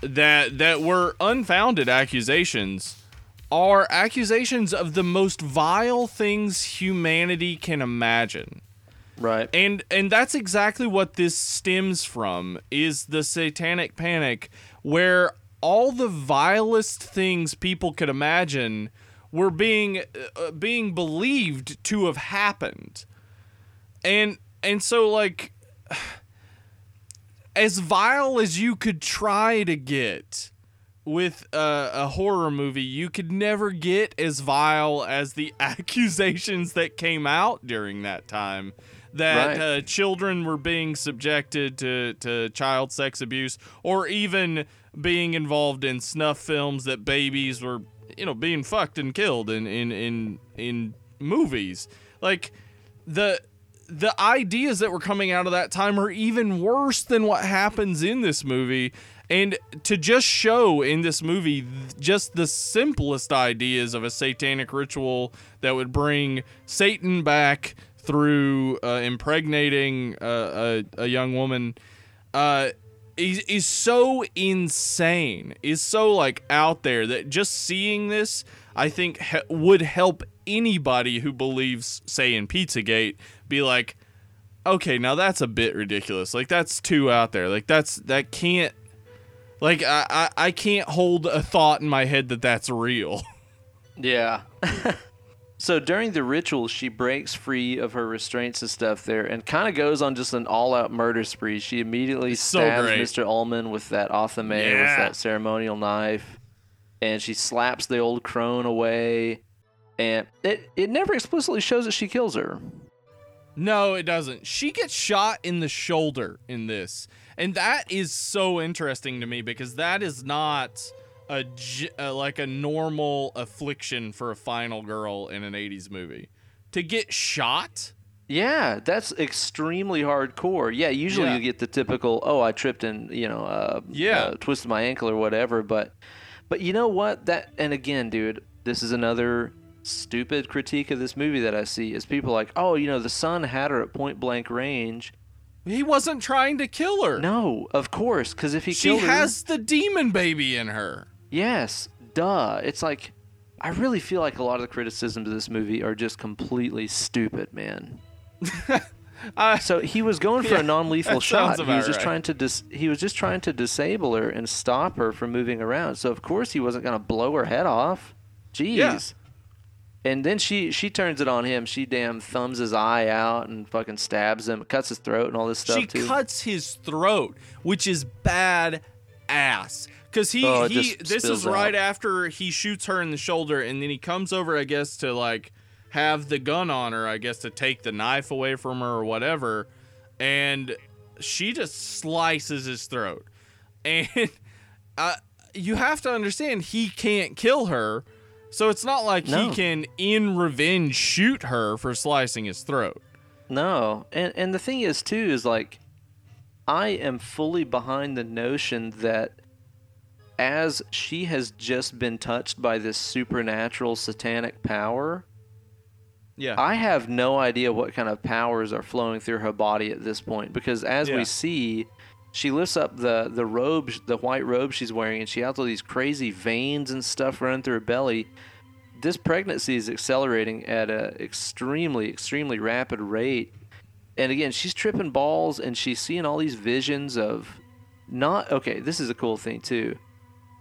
that that were unfounded accusations are accusations of the most vile things humanity can imagine. Right. And and that's exactly what this stems from is the satanic panic where all the vilest things people could imagine were being uh, being believed to have happened. And and so like as vile as you could try to get with uh, a horror movie, you could never get as vile as the accusations that came out during that time. That Right. uh, children were being subjected to, to child sex abuse or even being involved in snuff films that babies were you know being fucked and killed in in in, in movies. Like the the ideas that were coming out of that time are even worse than what happens in this movie and to just show in this movie just the simplest ideas of a satanic ritual that would bring satan back through uh, impregnating uh, a, a young woman uh, is, is so insane is so like out there that just seeing this i think would help anybody who believes say in pizzagate be like okay now that's a bit ridiculous. Like that's too out there. Like that's that can't like i i, I can't hold a thought in my head that that's real Yeah. so during the ritual, she breaks free of her restraints and stuff there and kind of goes on just an all out murder spree. She immediately so stabs great. Mr. Ullman with that athame, with that ceremonial knife. And she slaps the old crone away. And it, it never explicitly shows that she kills her. No, it doesn't. She gets shot in the shoulder in this. And that is so interesting to me because that is not a uh, like a normal affliction for a final girl in an 80s movie. To get shot? Yeah, that's extremely hardcore. Yeah, usually Yeah. you get the typical, oh, I tripped and you know, uh, Yeah. uh, twisted my ankle or whatever. But, but you know what? That and again, dude, this is another stupid critique of this movie that I see is people like, oh, you know, the son had her at point blank range. He wasn't trying to kill her. No, of course, because if he she killed her, has the demon baby in her. yes, duh. It's like, I really feel like a lot of the criticisms of this movie are just completely stupid, man. I, So he was going for Yeah, a non-lethal shot. He was just right. trying to dis- he was just trying to disable her and stop her from moving around. So of course he wasn't going to blow her head off. Jeez. Yeah. And then she she turns it on him. She damn thumbs his eye out and fucking stabs him, cuts his throat and all this stuff she too. cuts his throat, which is bad ass. Cause he Oh, he this is right after he shoots her in the shoulder, and then he comes over, I guess, to like have the gun on her, I guess, to take the knife away from her or whatever, and she just slices his throat, and uh, you have to understand he can't kill her. So it's not like No. he can, in revenge, shoot her for slicing his throat. No, and and the thing is too is like, I am fully behind the notion that as she has just been touched by this supernatural satanic power, Yeah. I have no idea what kind of powers are flowing through her body at this point because as Yeah. we see, she lifts up the the robe, the white robe she's wearing, and she has all these crazy veins and stuff running through her belly. This pregnancy is accelerating at an extremely, extremely rapid rate. And again, she's tripping balls and she's seeing all these visions of not okay, this is a cool thing too.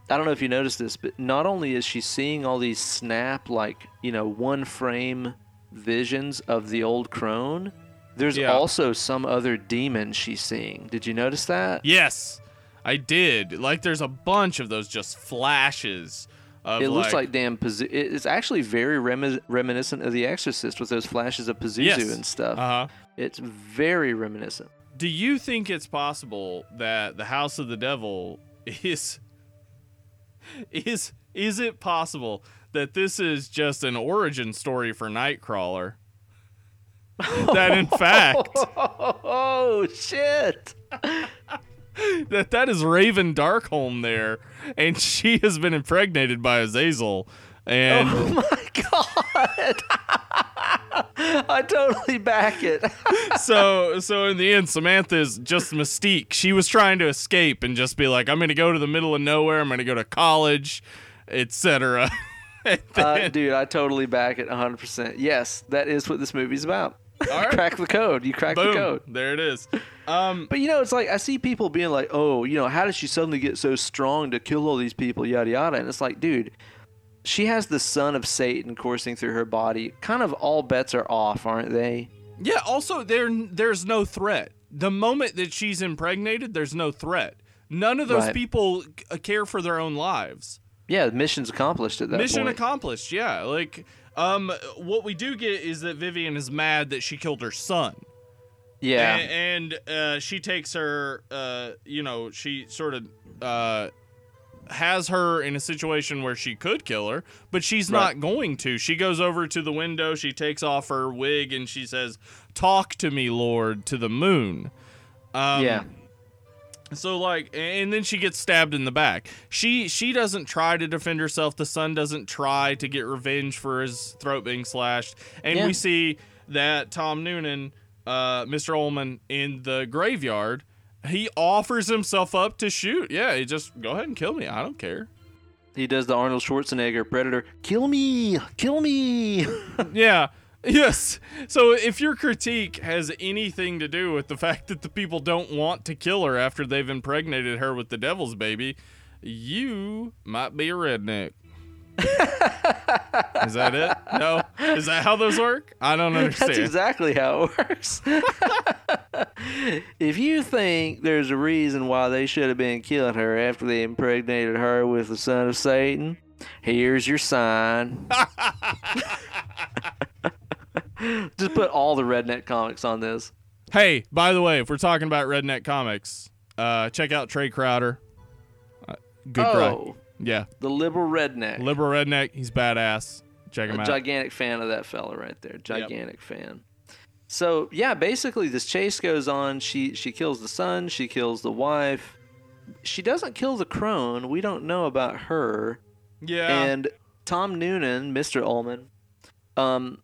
I don't know if you noticed this, but not only is she seeing all these snap like, you know, one frame visions of the old crone, there's Yeah. also some other demon she's seeing. Did you notice that? Yes, I did. Like, there's a bunch of those just flashes of It looks like damn Pazu- It's actually very remi- reminiscent of The Exorcist with those flashes of Pazuzu Yes. and stuff. Uh huh. It's very reminiscent. Do you think it's possible that the House of the Devil is is is it possible that this is just an origin story for Nightcrawler? that in fact Oh shit! that that is Raven Darkholme there, and she has been impregnated by Azazel, and Oh my god! I totally back it. so so in the end samantha is just mystique she was trying to escape and just be like i'm gonna go to the middle of nowhere i'm gonna go to college etc Uh, dude, I totally back it 100%. Yes, that is what this movie's about. All right. Crack the code. You crack the boom code. there it is um But you know, it's like I see people being like, "Oh, you know, how did she suddenly get so strong to kill all these people?" Yada yada. And it's like, dude, she has the son of Satan coursing through her body. Kind of all bets are off, aren't they? yeah also there there's no threat the moment that she's impregnated there's no threat none of those Right. people c- care for their own lives. Yeah, mission's accomplished at that Mission point. accomplished. Yeah, like um, what we do get is that Vivian is mad that she killed her son. yeah, A- and, uh, she takes her. Uh, you know, she sort of uh, has her in a situation where she could kill her, but she's Right. not going to. She goes over to the window. She takes off her wig and she says, "Talk to me, Lord," to the moon. Um, yeah. So like, and then she gets stabbed in the back. She she doesn't try to defend herself. The son doesn't try to get revenge for his throat being slashed. And Yeah. we see that Tom Noonan, uh, Mr. Ullman, in the graveyard, he offers himself up to shoot. Yeah, he just go ahead and kill me. I don't care. He does the Arnold Schwarzenegger Predator. Kill me, kill me. yeah. Yes. So if your critique has anything to do with the fact that the people don't want to kill her after they've impregnated her with the devil's baby, you might be a redneck. Is that it? No. Is that how those work? I don't understand. That's exactly how it works. if you think there's a reason why they should have been killing her after they impregnated her with the son of Satan, here's your sign. Just put all the redneck comics on this. hey, by the way, if we're talking about redneck comics, uh, check out Trae Crowder. Uh, good guy. oh, Yeah. the liberal redneck. Liberal redneck. He's badass. Check him a out. gigantic fan of that fella right there. Gigantic fan. So yeah, basically this chase goes on. She she kills the son. She kills the wife. She doesn't kill the crone. We don't know about her. yeah. And Tom Noonan, Mr. Ullman, um,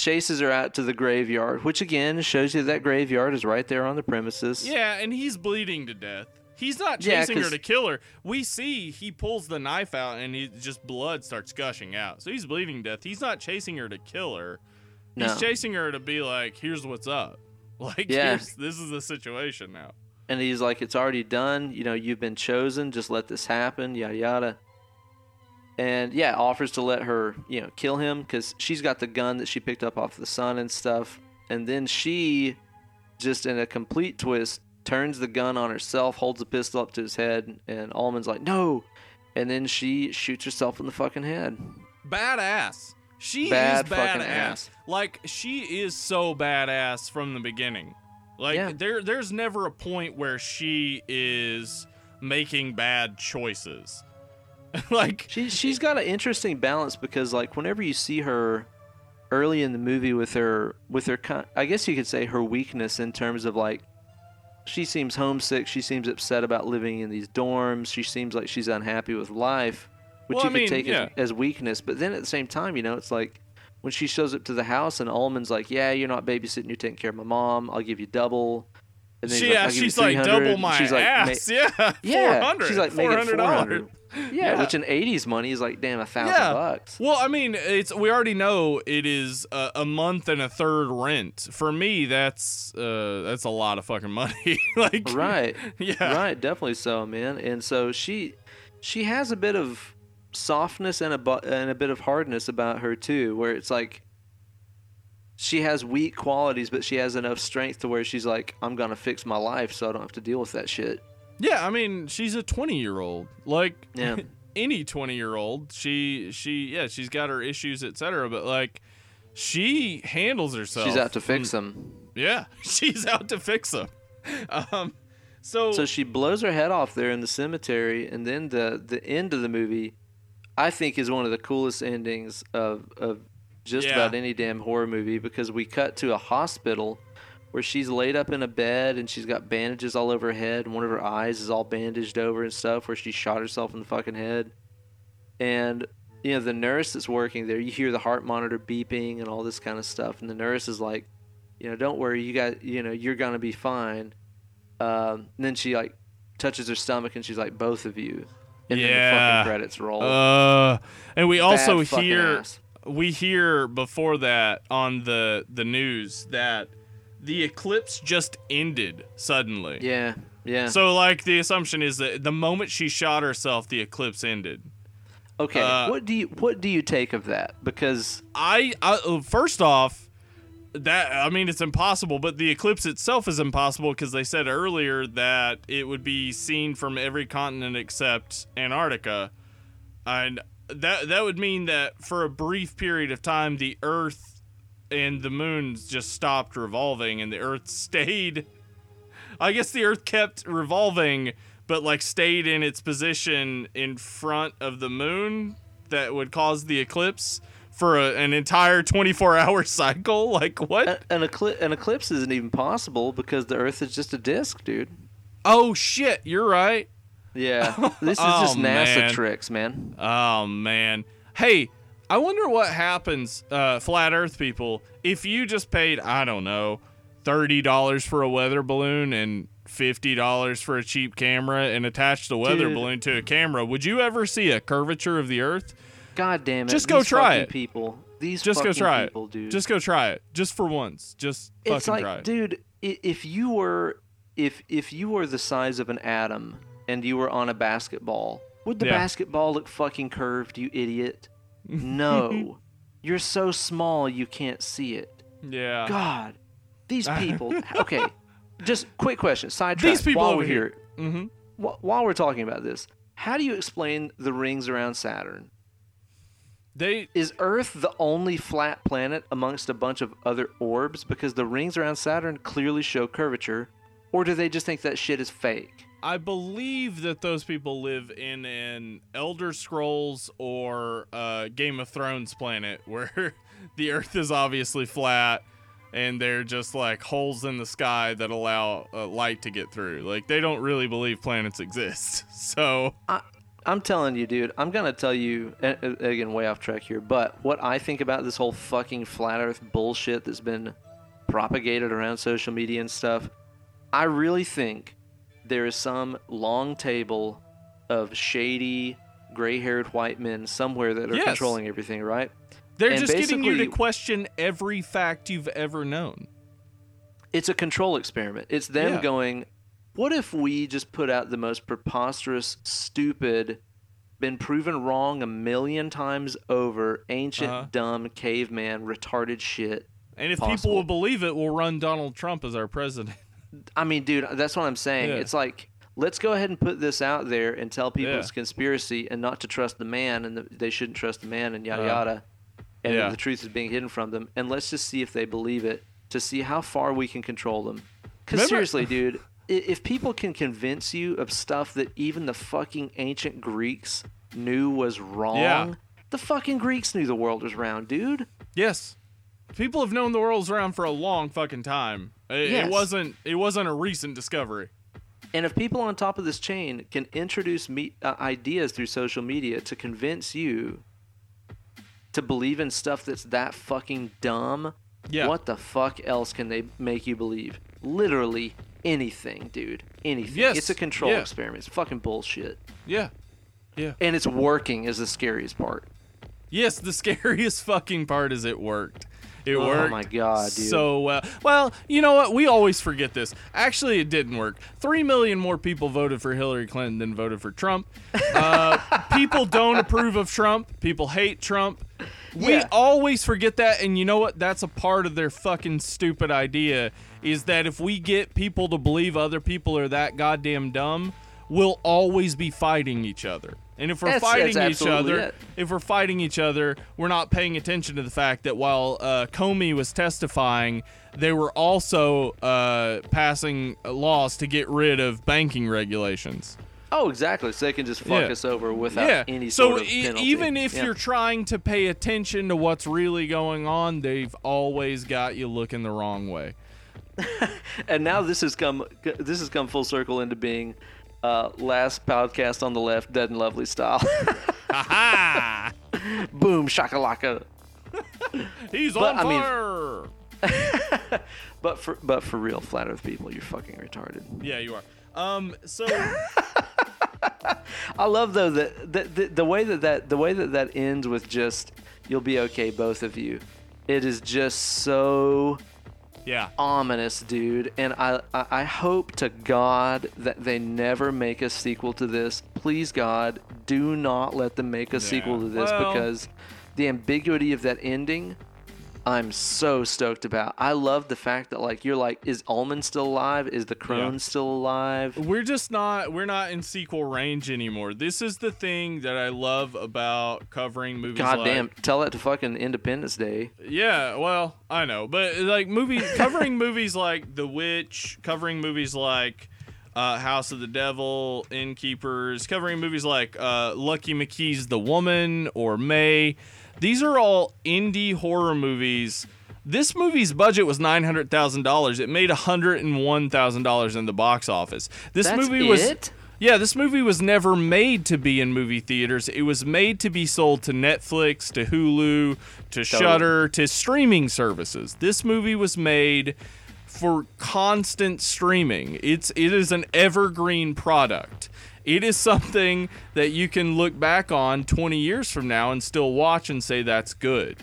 chases her out to the graveyard, which again shows you that graveyard is right there on the premises. Yeah, and he's bleeding to death. He's not Yeah, chasing her 'cause- to kill her. We see he pulls the knife out and he just blood starts gushing out. So he's bleeding to death. He's not chasing her to kill her. No. He's chasing her to be like, "Here's what's up." Like, Yeah. here's, this is the situation now. and he's like, "It's already done. You know, you've been chosen. Just let this happen." Yada yada. And yeah, offers to let her, you know, kill him because she's got the gun that she picked up off the son and stuff. And then she, just in a complete twist, turns the gun on herself, holds the pistol up to his head, and Ullman's like, "No!" And then she shoots herself in the fucking head. Badass. She Bad is badass. ass. Like she is so badass from the beginning. Like Yeah. there there's never a point where she is making bad choices. like She she's got an interesting balance because like whenever you see her early in the movie with her with her I guess you could say her weakness in terms of like she seems homesick, she seems upset about living in these dorms, she seems like she's unhappy with life, which Well, you I could mean, take yeah. as, as weakness, but then at the same time, you know, it's like when she shows up to the house and Ullman's like, "Yeah, you're not babysitting, you're taking care of my mom. I'll give you double." She, yeah, "I'll give you she's like double my she's like, "Ma- ass. yeah, yeah, 400. she's like $400. 400. Yeah, Yeah. which in '80s money is like damn a thousand Yeah. bucks. Well, I mean, it's we already know it is a, a month and a third rent. For me, that's uh that's a lot of fucking money. like Right, yeah, right, definitely so, man. And so she, she has a bit of softness and a bu- and a bit of hardness about her too, where it's like she has weak qualities, but she has enough strength to where she's like, I'm gonna fix my life, so I don't have to deal with that shit. Yeah, I mean, she's a 20 year old. Like Yeah. any 20 year old, she she yeah, she's got her issues, etc. But like, she handles herself. She's out to fix them. Yeah, she's out to fix them. Um, so, So she blows her head off there in the cemetery, and then the the end of the movie, I think, is one of the coolest endings of of just Yeah. about any damn horror movie because we cut to a hospital where she's laid up in a bed and she's got bandages all over her head, and one of her eyes is all bandaged over and stuff where she shot herself in the fucking head, and. You know the nurse that's working there. You hear the heart monitor beeping and all this kind of stuff, and the nurse is like, "You know, don't worry. You got, you know, you're gonna be fine." Um, and then she like touches her stomach and she's like, "Both of you." And then the Yeah. fucking credits roll. uh, and we Bad also hear ass. We hear before that on the the news that the eclipse just ended suddenly. Yeah, yeah. So like the assumption is that the moment she shot herself, the eclipse ended. okay, uh, what do you what do you take of that? Because I, I uh, first off, that I mean it's impossible, but the eclipse itself is impossible because they said earlier that it would be seen from every continent except Antarctica, and that that would mean that for a brief period of time the Earth and the moon just stopped revolving and the Earth stayed. I guess the Earth kept revolving, but like stayed in its position in front of the moon that would cause the eclipse for a, an entire 24 hour cycle? Like, what? An, eclipse, an eclipse isn't even possible because the Earth is just a disk, dude. Oh, shit. You're right. Yeah, this is Oh, just NASA man. tricks, man. Oh, man. Hey, I wonder what happens, uh, flat Earth people, if you just paid, I don't know, $30 for a weather balloon and $50 for a cheap camera and attached the weather Dude. balloon to a camera. Would you ever see a curvature of the Earth? God damn it! Just go these try it. People, these Just go try people, it. dude. Just go try it. Just for once. Just fucking like, try it. dude, if you were, if if you were the size of an atom and you were on a basketball, would the Yeah. basketball look fucking curved? You idiot! No, you're so small you can't see it. yeah. God, these people. Okay, just quick question. Sidetrack. These people while over we're here. Mm-hmm. wh- while we're talking about this, how do you explain the rings around Saturn? They Is Earth the only flat planet amongst a bunch of other orbs because the rings around Saturn clearly show curvature, or do they just think that shit is fake? I believe that those people live in an Elder Scrolls or uh, Game of Thrones planet where the Earth is obviously flat and they're just like holes in the sky that allow uh, light to get through. Like they don't really believe planets exist. So I, I'm telling you, dude. I'm gonna tell you again, way off track here. But what I think about this whole fucking flat Earth bullshit that's been propagated around social media and stuff, I really think there is some long table of shady, gray-haired white men somewhere that are Yes. controlling everything, right? they're And just getting you to question every fact you've ever known. it's a control experiment. It's them Yeah. going, what if we just put out the most preposterous, stupid, been proven wrong a million times over, ancient, Uh-huh. dumb, caveman, retarded shit? And if people will believe it, we'll run Donald Trump as our president. I mean, dude, that's what I'm saying. Yeah. It's like, let's go ahead and put this out there and tell people Yeah. it's conspiracy and not to trust the man and the, they shouldn't trust the man and yada Uh, yada. And yeah. the truth is being hidden from them. And let's just see if they believe it to see how far we can control them. Because seriously, dude, if people can convince you of stuff that even the fucking ancient Greeks knew was wrong, Yeah. the fucking Greeks knew the world was round, dude. Yes. People have known the world's around for a long fucking time. It, Yes. it wasn't it wasn't a recent discovery. And if people on top of this chain can introduce me- uh, ideas through social media to convince you to believe in stuff that's that fucking dumb, Yeah. what the fuck else can they make you believe? Literally anything, dude. Anything. Yes, It's a control yeah. experiment. It's fucking bullshit. Yeah. Yeah. And it's working is the scariest part. Yes, the scariest fucking part is it worked. It Oh worked. my God, dude. So well. Well, you know what? We always forget this. Actually, it didn't work. Three million more people voted for Hillary Clinton than voted for Trump. Uh, people don't approve of Trump. People hate Trump. We Yeah. always forget that, and you know what? That's a part of their fucking stupid idea. Is that if we get people to believe other people are that goddamn dumb, we'll always be fighting each other. And if we're That's- fighting that's each other, it. if we're fighting each other, we're not paying attention to the fact that while uh, Comey was testifying, they were also uh, passing laws to get rid of banking regulations. Oh, exactly. So they can just fuck Yeah. us over without yeah. any so sort of e- penalty. even if Yeah. you're trying to pay attention to what's really going on, they've always got you looking the wrong way. and now this has come this has come full circle into being uh, last podcast on the left, dead and lovely style. Ha Boom, shakalaka. He's But, on I mean- fire. But for but for real, flat Earth people, you're fucking retarded. yeah, you are. Um. So I love though that the, the, the way that, that the way that that ends with just you'll be okay, both of you. It is just so yeah. ominous, dude. And I, I I hope to God that they never make a sequel to this. Please, God, do not let them make a sequel to this Well- because the ambiguity of that ending I'm so stoked about. I love the fact that like you're like, is Ullman still alive? Is the crone Yeah. still alive? We're just not we're not in sequel range anymore. This is the thing that I love about covering movies. God like, damn! Tell that to fucking Independence Day. Yeah, well, I know, but like movie covering movies like The Witch, covering movies like uh, House of the Devil, Innkeepers, covering movies like uh, Lucky McKee's The Woman or May. These are all indie horror movies. This movie's budget was nine hundred thousand dollars. It made hundred and one thousand dollars in the box office. This That's movie was it? yeah, this movie was never made to be in movie theaters. It was made to be sold to Netflix, to Hulu, to Shudder, to streaming services. This movie was made for constant streaming. It's it is an evergreen product. It is something that you can look back on 20 years from now and still watch and say that's good.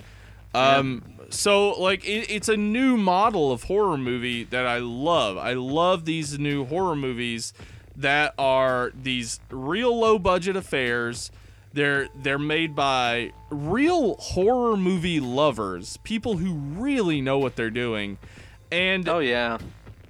Um, so like it, it's a new model of horror movie that I love. I love these new horror movies that are these real low budget affairs. They're they're made by real horror movie lovers, people who really know what they're doing. And Oh yeah.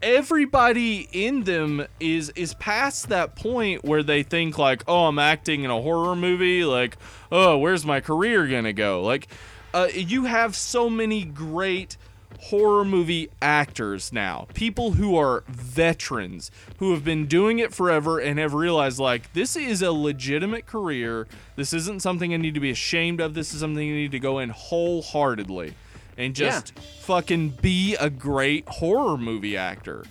Everybody in them is is past that point where they think like oh i'm acting in a horror movie like oh where's my career gonna go? Like uh, you have so many great horror movie actors now people who are veterans who have been doing it forever and have realized like this is a legitimate career. This isn't something i need to be ashamed of. This is something i need to go in wholeheartedly and just fucking be a great horror movie actor.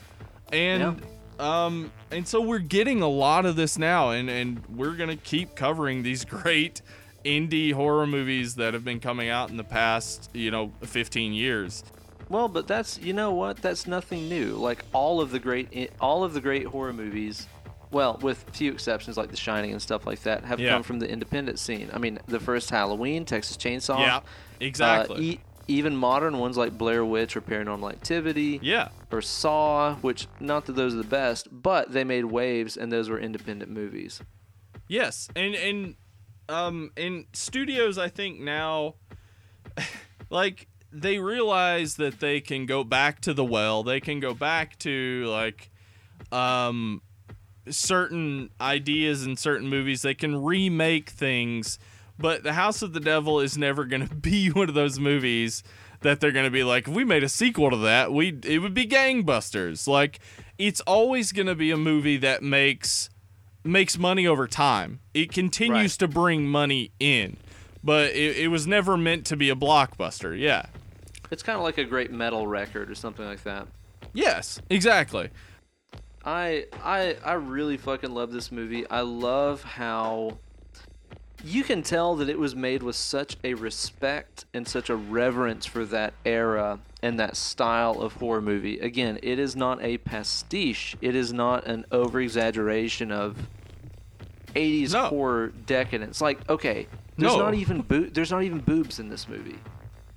And um and so we're getting a lot of this now and and we're going to keep covering these great indie horror movies that have been coming out in the past, you know, 15 years. Well, but that's you know what? That's nothing new. Like all of the great all of the great horror movies, well, with few exceptions like The Shining and stuff like that, have Yeah. come from the independent scene. I mean, the first Halloween, Texas Chainsaw. yeah. uh, Exactly. e- even modern ones like Blair Witch or Paranormal Activity yeah. or Saw, which not that those are the best, but they made waves and those were independent movies. Yes, and and um in studios I think now like they realize that they can go back to the well. They can go back to like um certain ideas in certain movies. They can remake things, but The House of the Devil is never going to be one of those movies that they're going to be like, if we made a sequel to that, we it would be gangbusters. Like it's always going to be a movie that makes makes money over time. It continues Right. to bring money in, but it, it was never meant to be a blockbuster. Yeah. It's kind of like a great metal record or something like that. Yes, exactly. I I I really fucking love this movie. I love how you can tell that it was made with such a respect and such a reverence for that era and that style of horror movie. Again, it is not a pastiche. It is not an over exaggeration of 80s No. horror decadence. Like, okay, there's No. not even boo- there's not even boobs in this movie.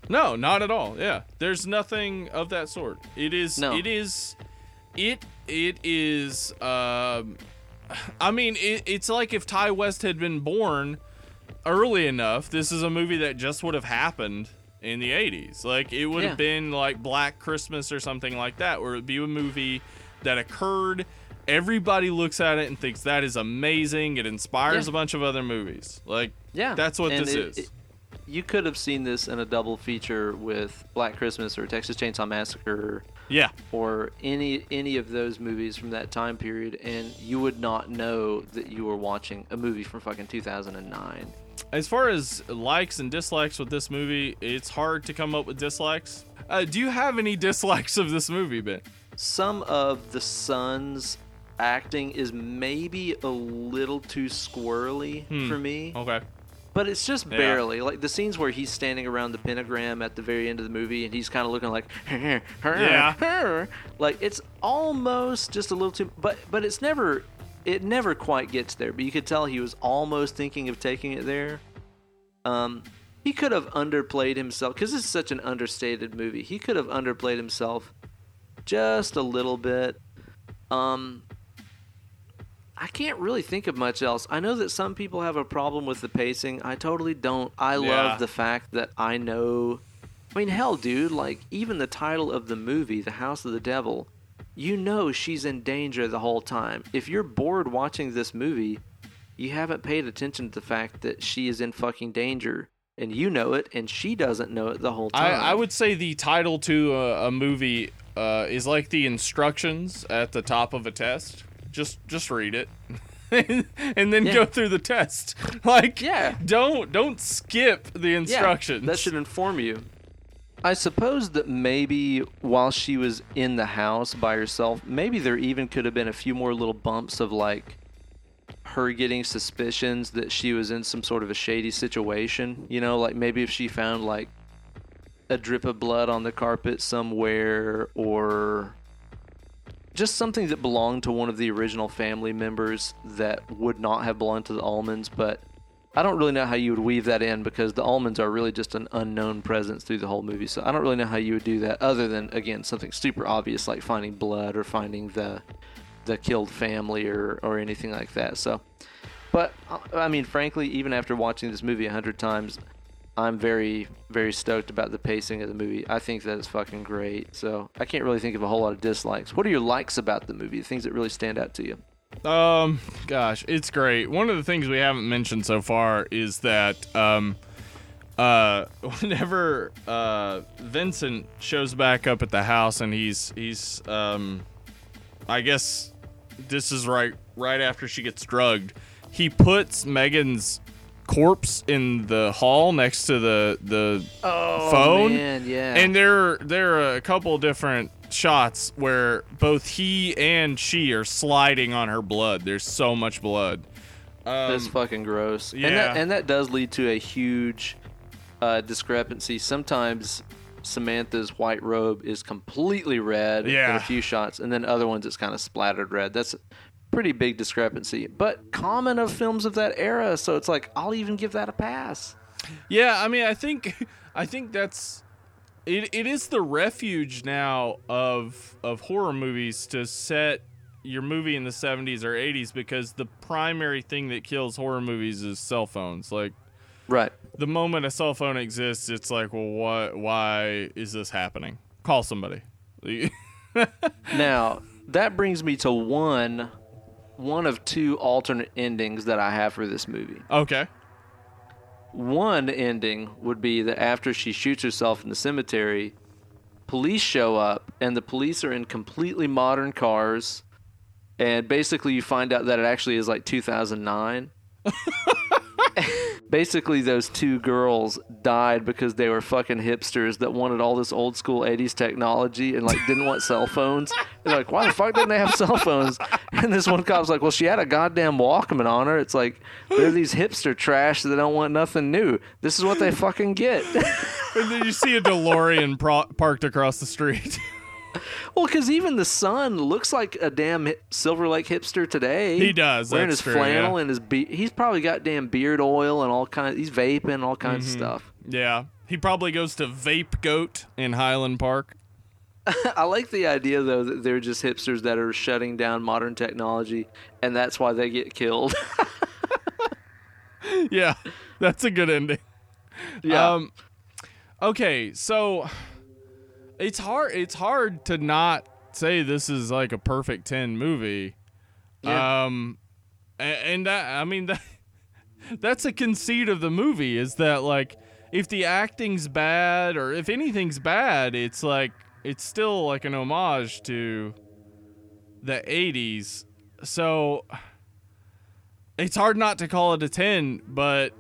No, not at all. Yeah, there's nothing of that sort. It is. No. It is. It. It is. Um, I mean, it, it's like if Ti West had been born early enough. This is a movie that just would have happened in the '80s. Like it would Yeah. have been like Black Christmas or something like that, where it'd be a movie that occurred. Everybody looks at it and thinks that is amazing. It inspires Yeah. a bunch of other movies. Like Yeah, that's what and this it- is. it- you could have seen this in a double feature with Black Christmas or Texas Chainsaw Massacre yeah. or any any of those movies from that time period, and you would not know that you were watching a movie from fucking 2009. As far as likes and dislikes with this movie, it's hard to come up with dislikes. Uh, do you have any dislikes of this movie, Ben? Some of the son's acting is maybe a little too squirrely for me. Okay. But it's just Yeah. barely. Like the scenes where he's standing around the pentagram at the very end of the movie and he's kind of looking like Yeah. like it's almost just a little too but but it's never it never quite gets there, but you could tell he was almost thinking of taking it there. Um he could have underplayed himself this is such an understated movie. He could have underplayed himself just a little bit. Um I can't really think of much else. I know that some people have a problem with the pacing. I totally don't. I Yeah. love the fact that I know I mean, hell, dude, like, even the title of the movie, The House of the Devil, you know she's in danger the whole time. If you're bored watching this movie, you haven't paid attention to the fact that she is in fucking danger. And you know it, and she doesn't know it the whole I, time. I would say the title to a, a movie uh, is like the instructions at the top of a test. Just just read it. and then Yeah. go through the test. Like Yeah. don't don't skip the Yeah, instructions. that should inform you. I suppose that maybe while she was in the house by herself, maybe there even could have been a few more little bumps of like her getting suspicions that she was in some sort of a shady situation. You know, like maybe if she found like a drip of blood on the carpet somewhere or just something that belonged to one of the original family members that would not have belonged to the Ullmans, but I don't really know how you would weave that in because the Ullmans are really just an unknown presence through the whole movie. So I don't really know how you would do that other than again something super obvious like finding blood or finding the the killed family or or anything like that. So but uh, I mean frankly even after watching this movie a hundred times I'm very very stoked about the pacing of the movie. I think that is fucking great. So I can't really think of a whole lot of dislikes. What are your likes about the movie? The things that really stand out to you? Um, gosh, it's great. One of the things we haven't mentioned so far is that um, uh, whenever uh Vincent shows back up at the house and he's he's um, I guess this is right right after she gets drugged. He puts Megan's corpse in the hall next to the the Oh phone man, yeah. and there there are a couple different shots where both he and she are sliding on her blood. There's so much blood. Um, That's fucking gross. And yeah. that, and that does lead to a huge uh, discrepancy. Sometimes Samantha's white robe is completely red in a few shots, and then other ones it's kind of splattered red. That's pretty big discrepancy, but common of films of that era. So it's like I'll even give that a pass. yeah, I mean, I think I think that's it. It is the refuge now of of horror movies to set your movie in the 70s or 80s because the primary thing that kills horror movies is cell phones. Like Right. the moment a cell phone exists, it's like, well, what? Why is this happening? Call somebody. Now that brings me to one, one of two alternate endings that I have for this movie. okay. One ending would be that after she shoots herself in the cemetery, police show up and the police are in completely modern cars. And basically, you find out that it actually is like 2009. basically, those two girls died because they were fucking hipsters that wanted all this old school 80s technology and like didn't want cell phones. They're like, why the fuck didn't they have cell phones? And this one cop's like, well, she had a goddamn Walkman on her. It's like, they're these hipster trash that don't want nothing new. This is what they fucking get. And then you see a DeLorean pro- parked across the street. well, because even the son looks like a damn Silver Lake hipster today. He does, Wearing his true, flannel yeah. and his be- he's probably got damn beard oil and all kinds. He's vaping all kinds Mm-hmm. of stuff. yeah. He probably goes to Vape Goat in Highland Park. I like the idea though that they're just hipsters that are shutting down modern technology, and that's why they get killed. Yeah. That's a good ending. yeah. Um Okay, so it's hard it's hard to not say this is like a perfect 10 movie. Yeah. Um a- and that I mean that that's a conceit of the movie is that like if the acting's bad or if anything's bad, it's like it's still like an homage to the 80s. So it's hard not to call it a 10, but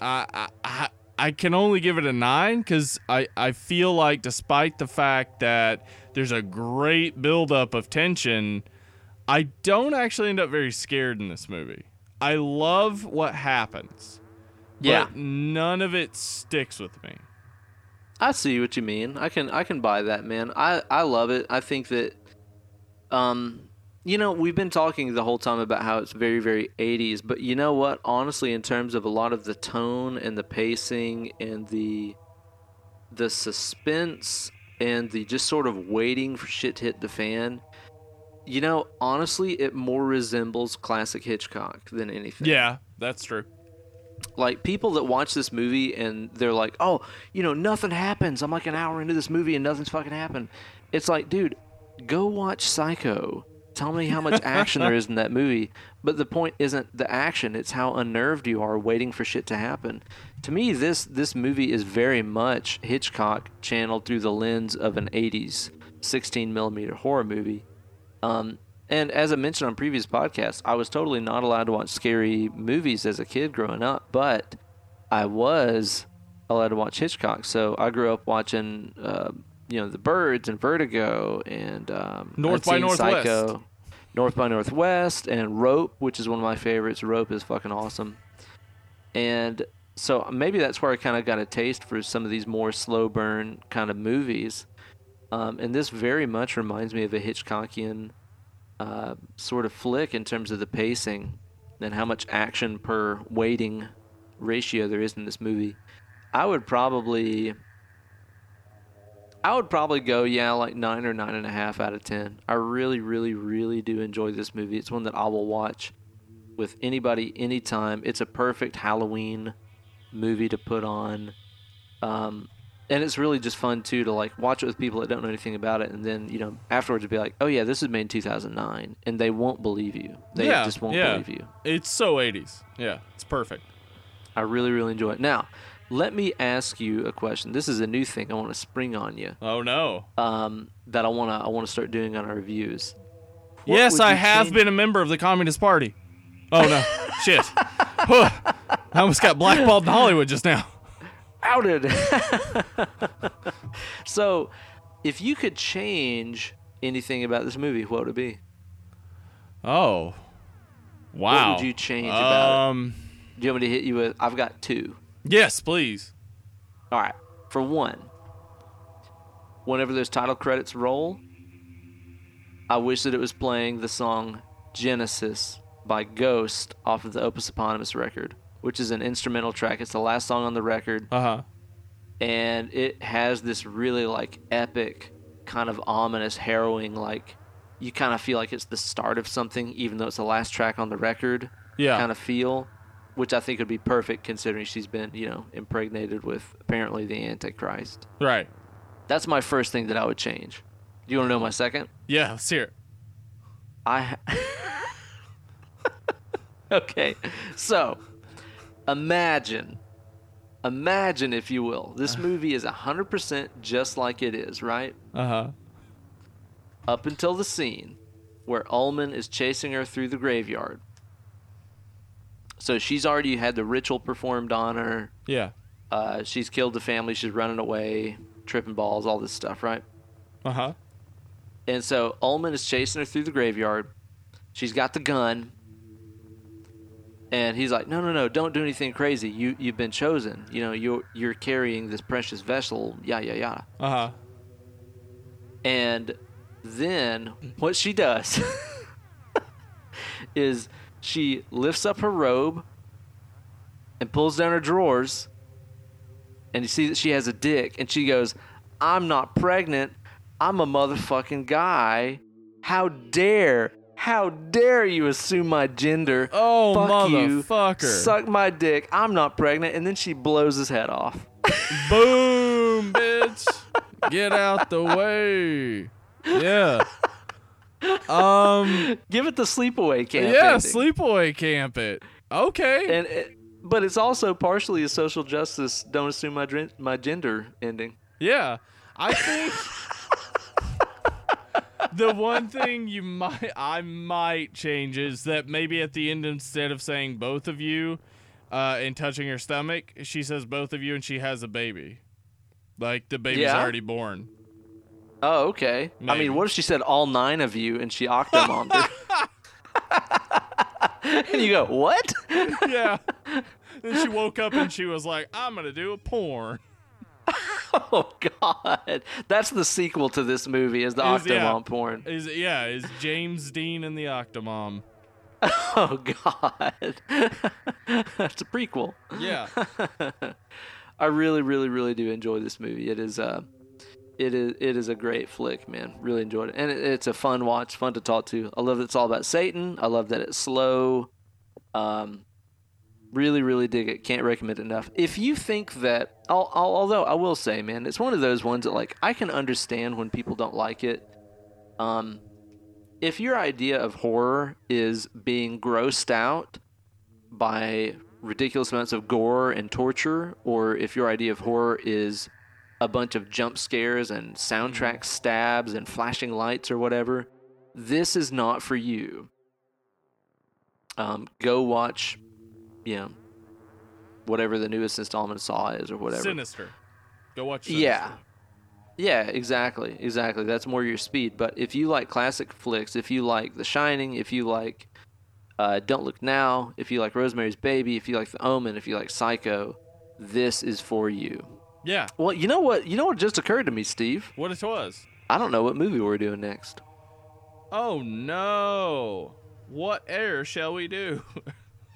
I I, I, can only give it a 9 cuz I I feel like despite the fact that there's a great buildup of tension, I don't actually end up very scared in this movie. I love what happens. Yeah. But none of it sticks with me. I see what you mean. I can I can buy that, man. I I love it. I think that um you know, we've been talking the whole time about how it's very very 80s, but you know what? Honestly, in terms of a lot of the tone and the pacing and the the suspense and the just sort of waiting for shit to hit the fan, you know, honestly, it more resembles classic Hitchcock than anything. Yeah, that's true. Like people that watch this movie and they're like, "Oh, you know, nothing happens." I'm like an hour into this movie and nothing's fucking happened. It's like, dude, go watch Psycho. Tell me how much action there is in that movie. But the point isn't the action; it's how unnerved you are waiting for shit to happen. To me, this this movie is very much Hitchcock channeled through the lens of an '80s 16 millimeter horror movie. Um, and as I mentioned on previous podcasts, I was totally not allowed to watch scary movies as a kid growing up, but I was allowed to watch Hitchcock. So I grew up watching, uh, you know, The Birds and Vertigo and um, North I'd by Northwest. Psycho, North by Northwest, and Rope, which is one of my favorites. Rope is fucking awesome. And so maybe that's where I kind of got a taste for some of these more slow burn kind of movies. Um, and this very much reminds me of a Hitchcockian uh, sort of flick in terms of the pacing and how much action per waiting ratio there is in this movie. I would probably, I would probably go yeah like nine or nine and a half out of ten. I really, really, really do enjoy this movie. It's one that I will watch with anybody anytime. It's a perfect Halloween movie to put on. Um, and it's really just fun too to like watch it with people that don't know anything about it, and then you know afterwards be like, "Oh yeah, this was made in 2009," and they won't believe you. They yeah, just won't yeah. believe you. It's so 80s. Yeah, it's perfect. I really, really enjoy it. Now, let me ask you a question. This is a new thing I want to spring on you. Oh no. Um, that I want to I want to start doing on our reviews. What yes, I have change- been a member of the Communist Party. Oh no. Shit. Huh. I almost got blackballed in Hollywood just now. outed. so, if you could change anything about this movie, what would it be? Oh. Wow. What would you change about it? um, Do you want me to hit you with? I've got two. Yes, please. All right. For one, whenever those title credits roll, I wish that it was playing the song Genesis by Ghost off of the Opus Eponymous record, which is an instrumental track. It's the last song on the record, Uh huh. and it has this really like epic, kind of ominous, harrowing, like you kind of feel like it's the start of something, even though it's the last track on the record Yeah. kind of feel, which I think would be perfect considering she's been, you know, impregnated with apparently the Antichrist. Right. That's my first thing that I would change. Do you want to know my second? Yeah. Let's hear it. I. Ha- okay, so imagine, imagine if you will, this movie is hundred percent just like it is, right? Uh huh. Up until the scene where Ullman is chasing her through the graveyard. So she's already had the ritual performed on her. Yeah. Uh, she's killed the family. She's running away, tripping balls, all this stuff, right? Uh huh. And so Ullman is chasing her through the graveyard. She's got the gun. And he's like, "No, no, no! Don't do anything crazy. You you've been chosen. You know, you're you're carrying this precious vessel. Yada yada yada." Uh huh. And then what she does is she lifts up her robe and pulls down her drawers, and you see that she has a dick, and she goes, "I'm not pregnant. I'm a motherfucking guy. How dare, how dare you assume my gender? Oh, Fuck you. motherfucker. Suck my dick. I'm not pregnant." And then she blows his head off. Boom, bitch. Get out the way. Yeah. Um. Give it the sleepaway camp. yeah. ending. Sleepaway camp it. Okay. and it, but it's also partially a social justice don't assume my my gender ending Yeah, I think the one thing you might I might change is that maybe at the end instead of saying both of you uh, and touching her stomach, she says both of you and she has a baby. Like the baby's Yeah? already born. Oh okay i mean what if she said all nine of you and she octomommed her and you go what Yeah. then she woke up and she was like, "I'm gonna do a porn." oh god that's the sequel to this movie is the Is- yeah. octomom porn Is yeah? Is James Deen and the Octomom? oh god that's a prequel Yeah. I really, really, really do enjoy this movie. It is, uh, it is, it is a great flick, man. Really enjoyed it, and it, it's a fun watch, fun to talk to. I love that it's all about Satan. I love that it's slow. Um, Really, really dig it. Can't recommend it enough. If you think that, al- al- although I will say, man, it's one of those ones that like I can understand when people don't like it. Um, if your idea of horror is being grossed out by ridiculous amounts of gore and torture, or if your idea of horror is a bunch of jump scares and soundtrack stabs and flashing lights or whatever, this is not for you. Um, go watch, you know, whatever the newest installment of Saw is or whatever. Sinister. Go watch. Sinister. Yeah. Yeah, exactly. Exactly. That's more your speed. But if you like classic flicks, if you like The Shining, if you like uh, Don't Look Now, if you like Rosemary's Baby, if you like The Omen, if you like Psycho, this is for you. Yeah. Well, you know what? You know what just occurred to me, Steve? What it was. I don't know what movie we're doing next. Oh no. What error shall we do?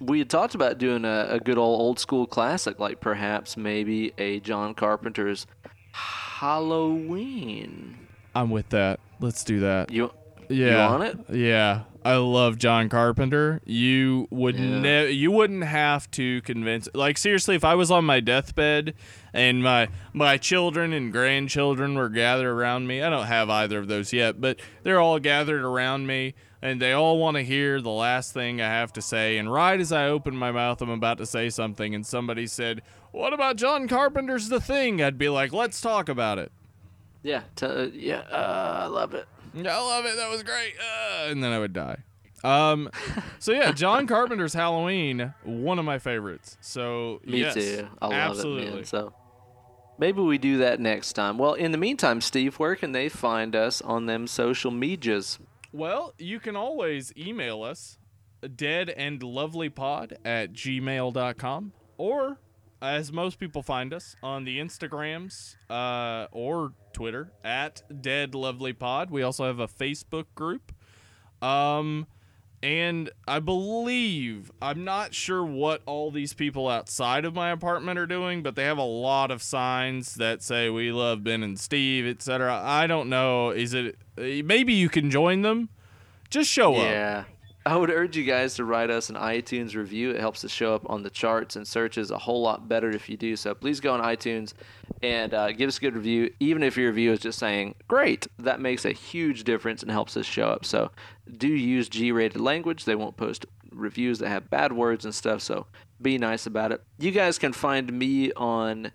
We had talked about doing a, a good old old school classic, like perhaps maybe a John Carpenter's Halloween. I'm with that. Let's do that. You Yeah. on it? Yeah. I love John Carpenter. You would Yeah. ne- you wouldn't have to convince like seriously if I was on my deathbed and my my children and grandchildren were gathered around me. I don't have either of those yet, but they're all gathered around me and they all want to hear the last thing I have to say and right as I open my mouth I'm about to say something and somebody said, "What about John Carpenter's The Thing?" I'd be like, "Let's talk about it." yeah, t- uh, yeah. Uh, I love it. I love it. That was great. Uh, and then I would die. Um, so yeah, John Carpenter's Halloween, one of my favorites. So Me yes, too. I love absolutely. it, man. So maybe we do that next time. Well, in the meantime, Steve, where can they find us on them social medias? Well, you can always email us, dead and lovely pod at gmail.com, or as most people find us on the Instagrams uh, or Twitter at dead lovely pod. We also have a Facebook group. Um, and I believe I'm not sure what all these people outside of my apartment are doing, but they have a lot of signs that say "We love Ben and Steve," etc. I don't know. Is it maybe you can join them? Just show up. I would urge you guys to write us an iTunes review. It helps us show up on the charts and searches a whole lot better if you do so. Please go on iTunes and uh, give us a good review. Even if your review is just saying, great, that makes a huge difference and helps us show up. So do use G rated language. They won't post reviews that have bad words and stuff. So be nice about it. You guys can find me on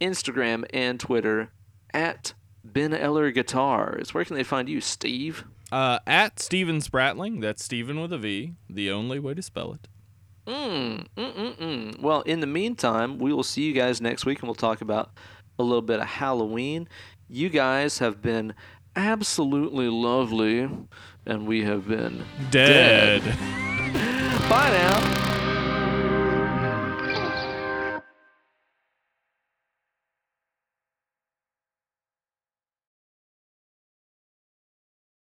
Instagram and Twitter at Ben Eller Guitars. Where can they find you, Steve? Uh, at Steven Spratling. That's Steven with a V. The only way to spell it. Mm, mm, mm, mm. Well, in the meantime, we will see you guys next week and we'll talk about a little bit of Halloween. You guys have been absolutely lovely, and we have been Dead. Bye now.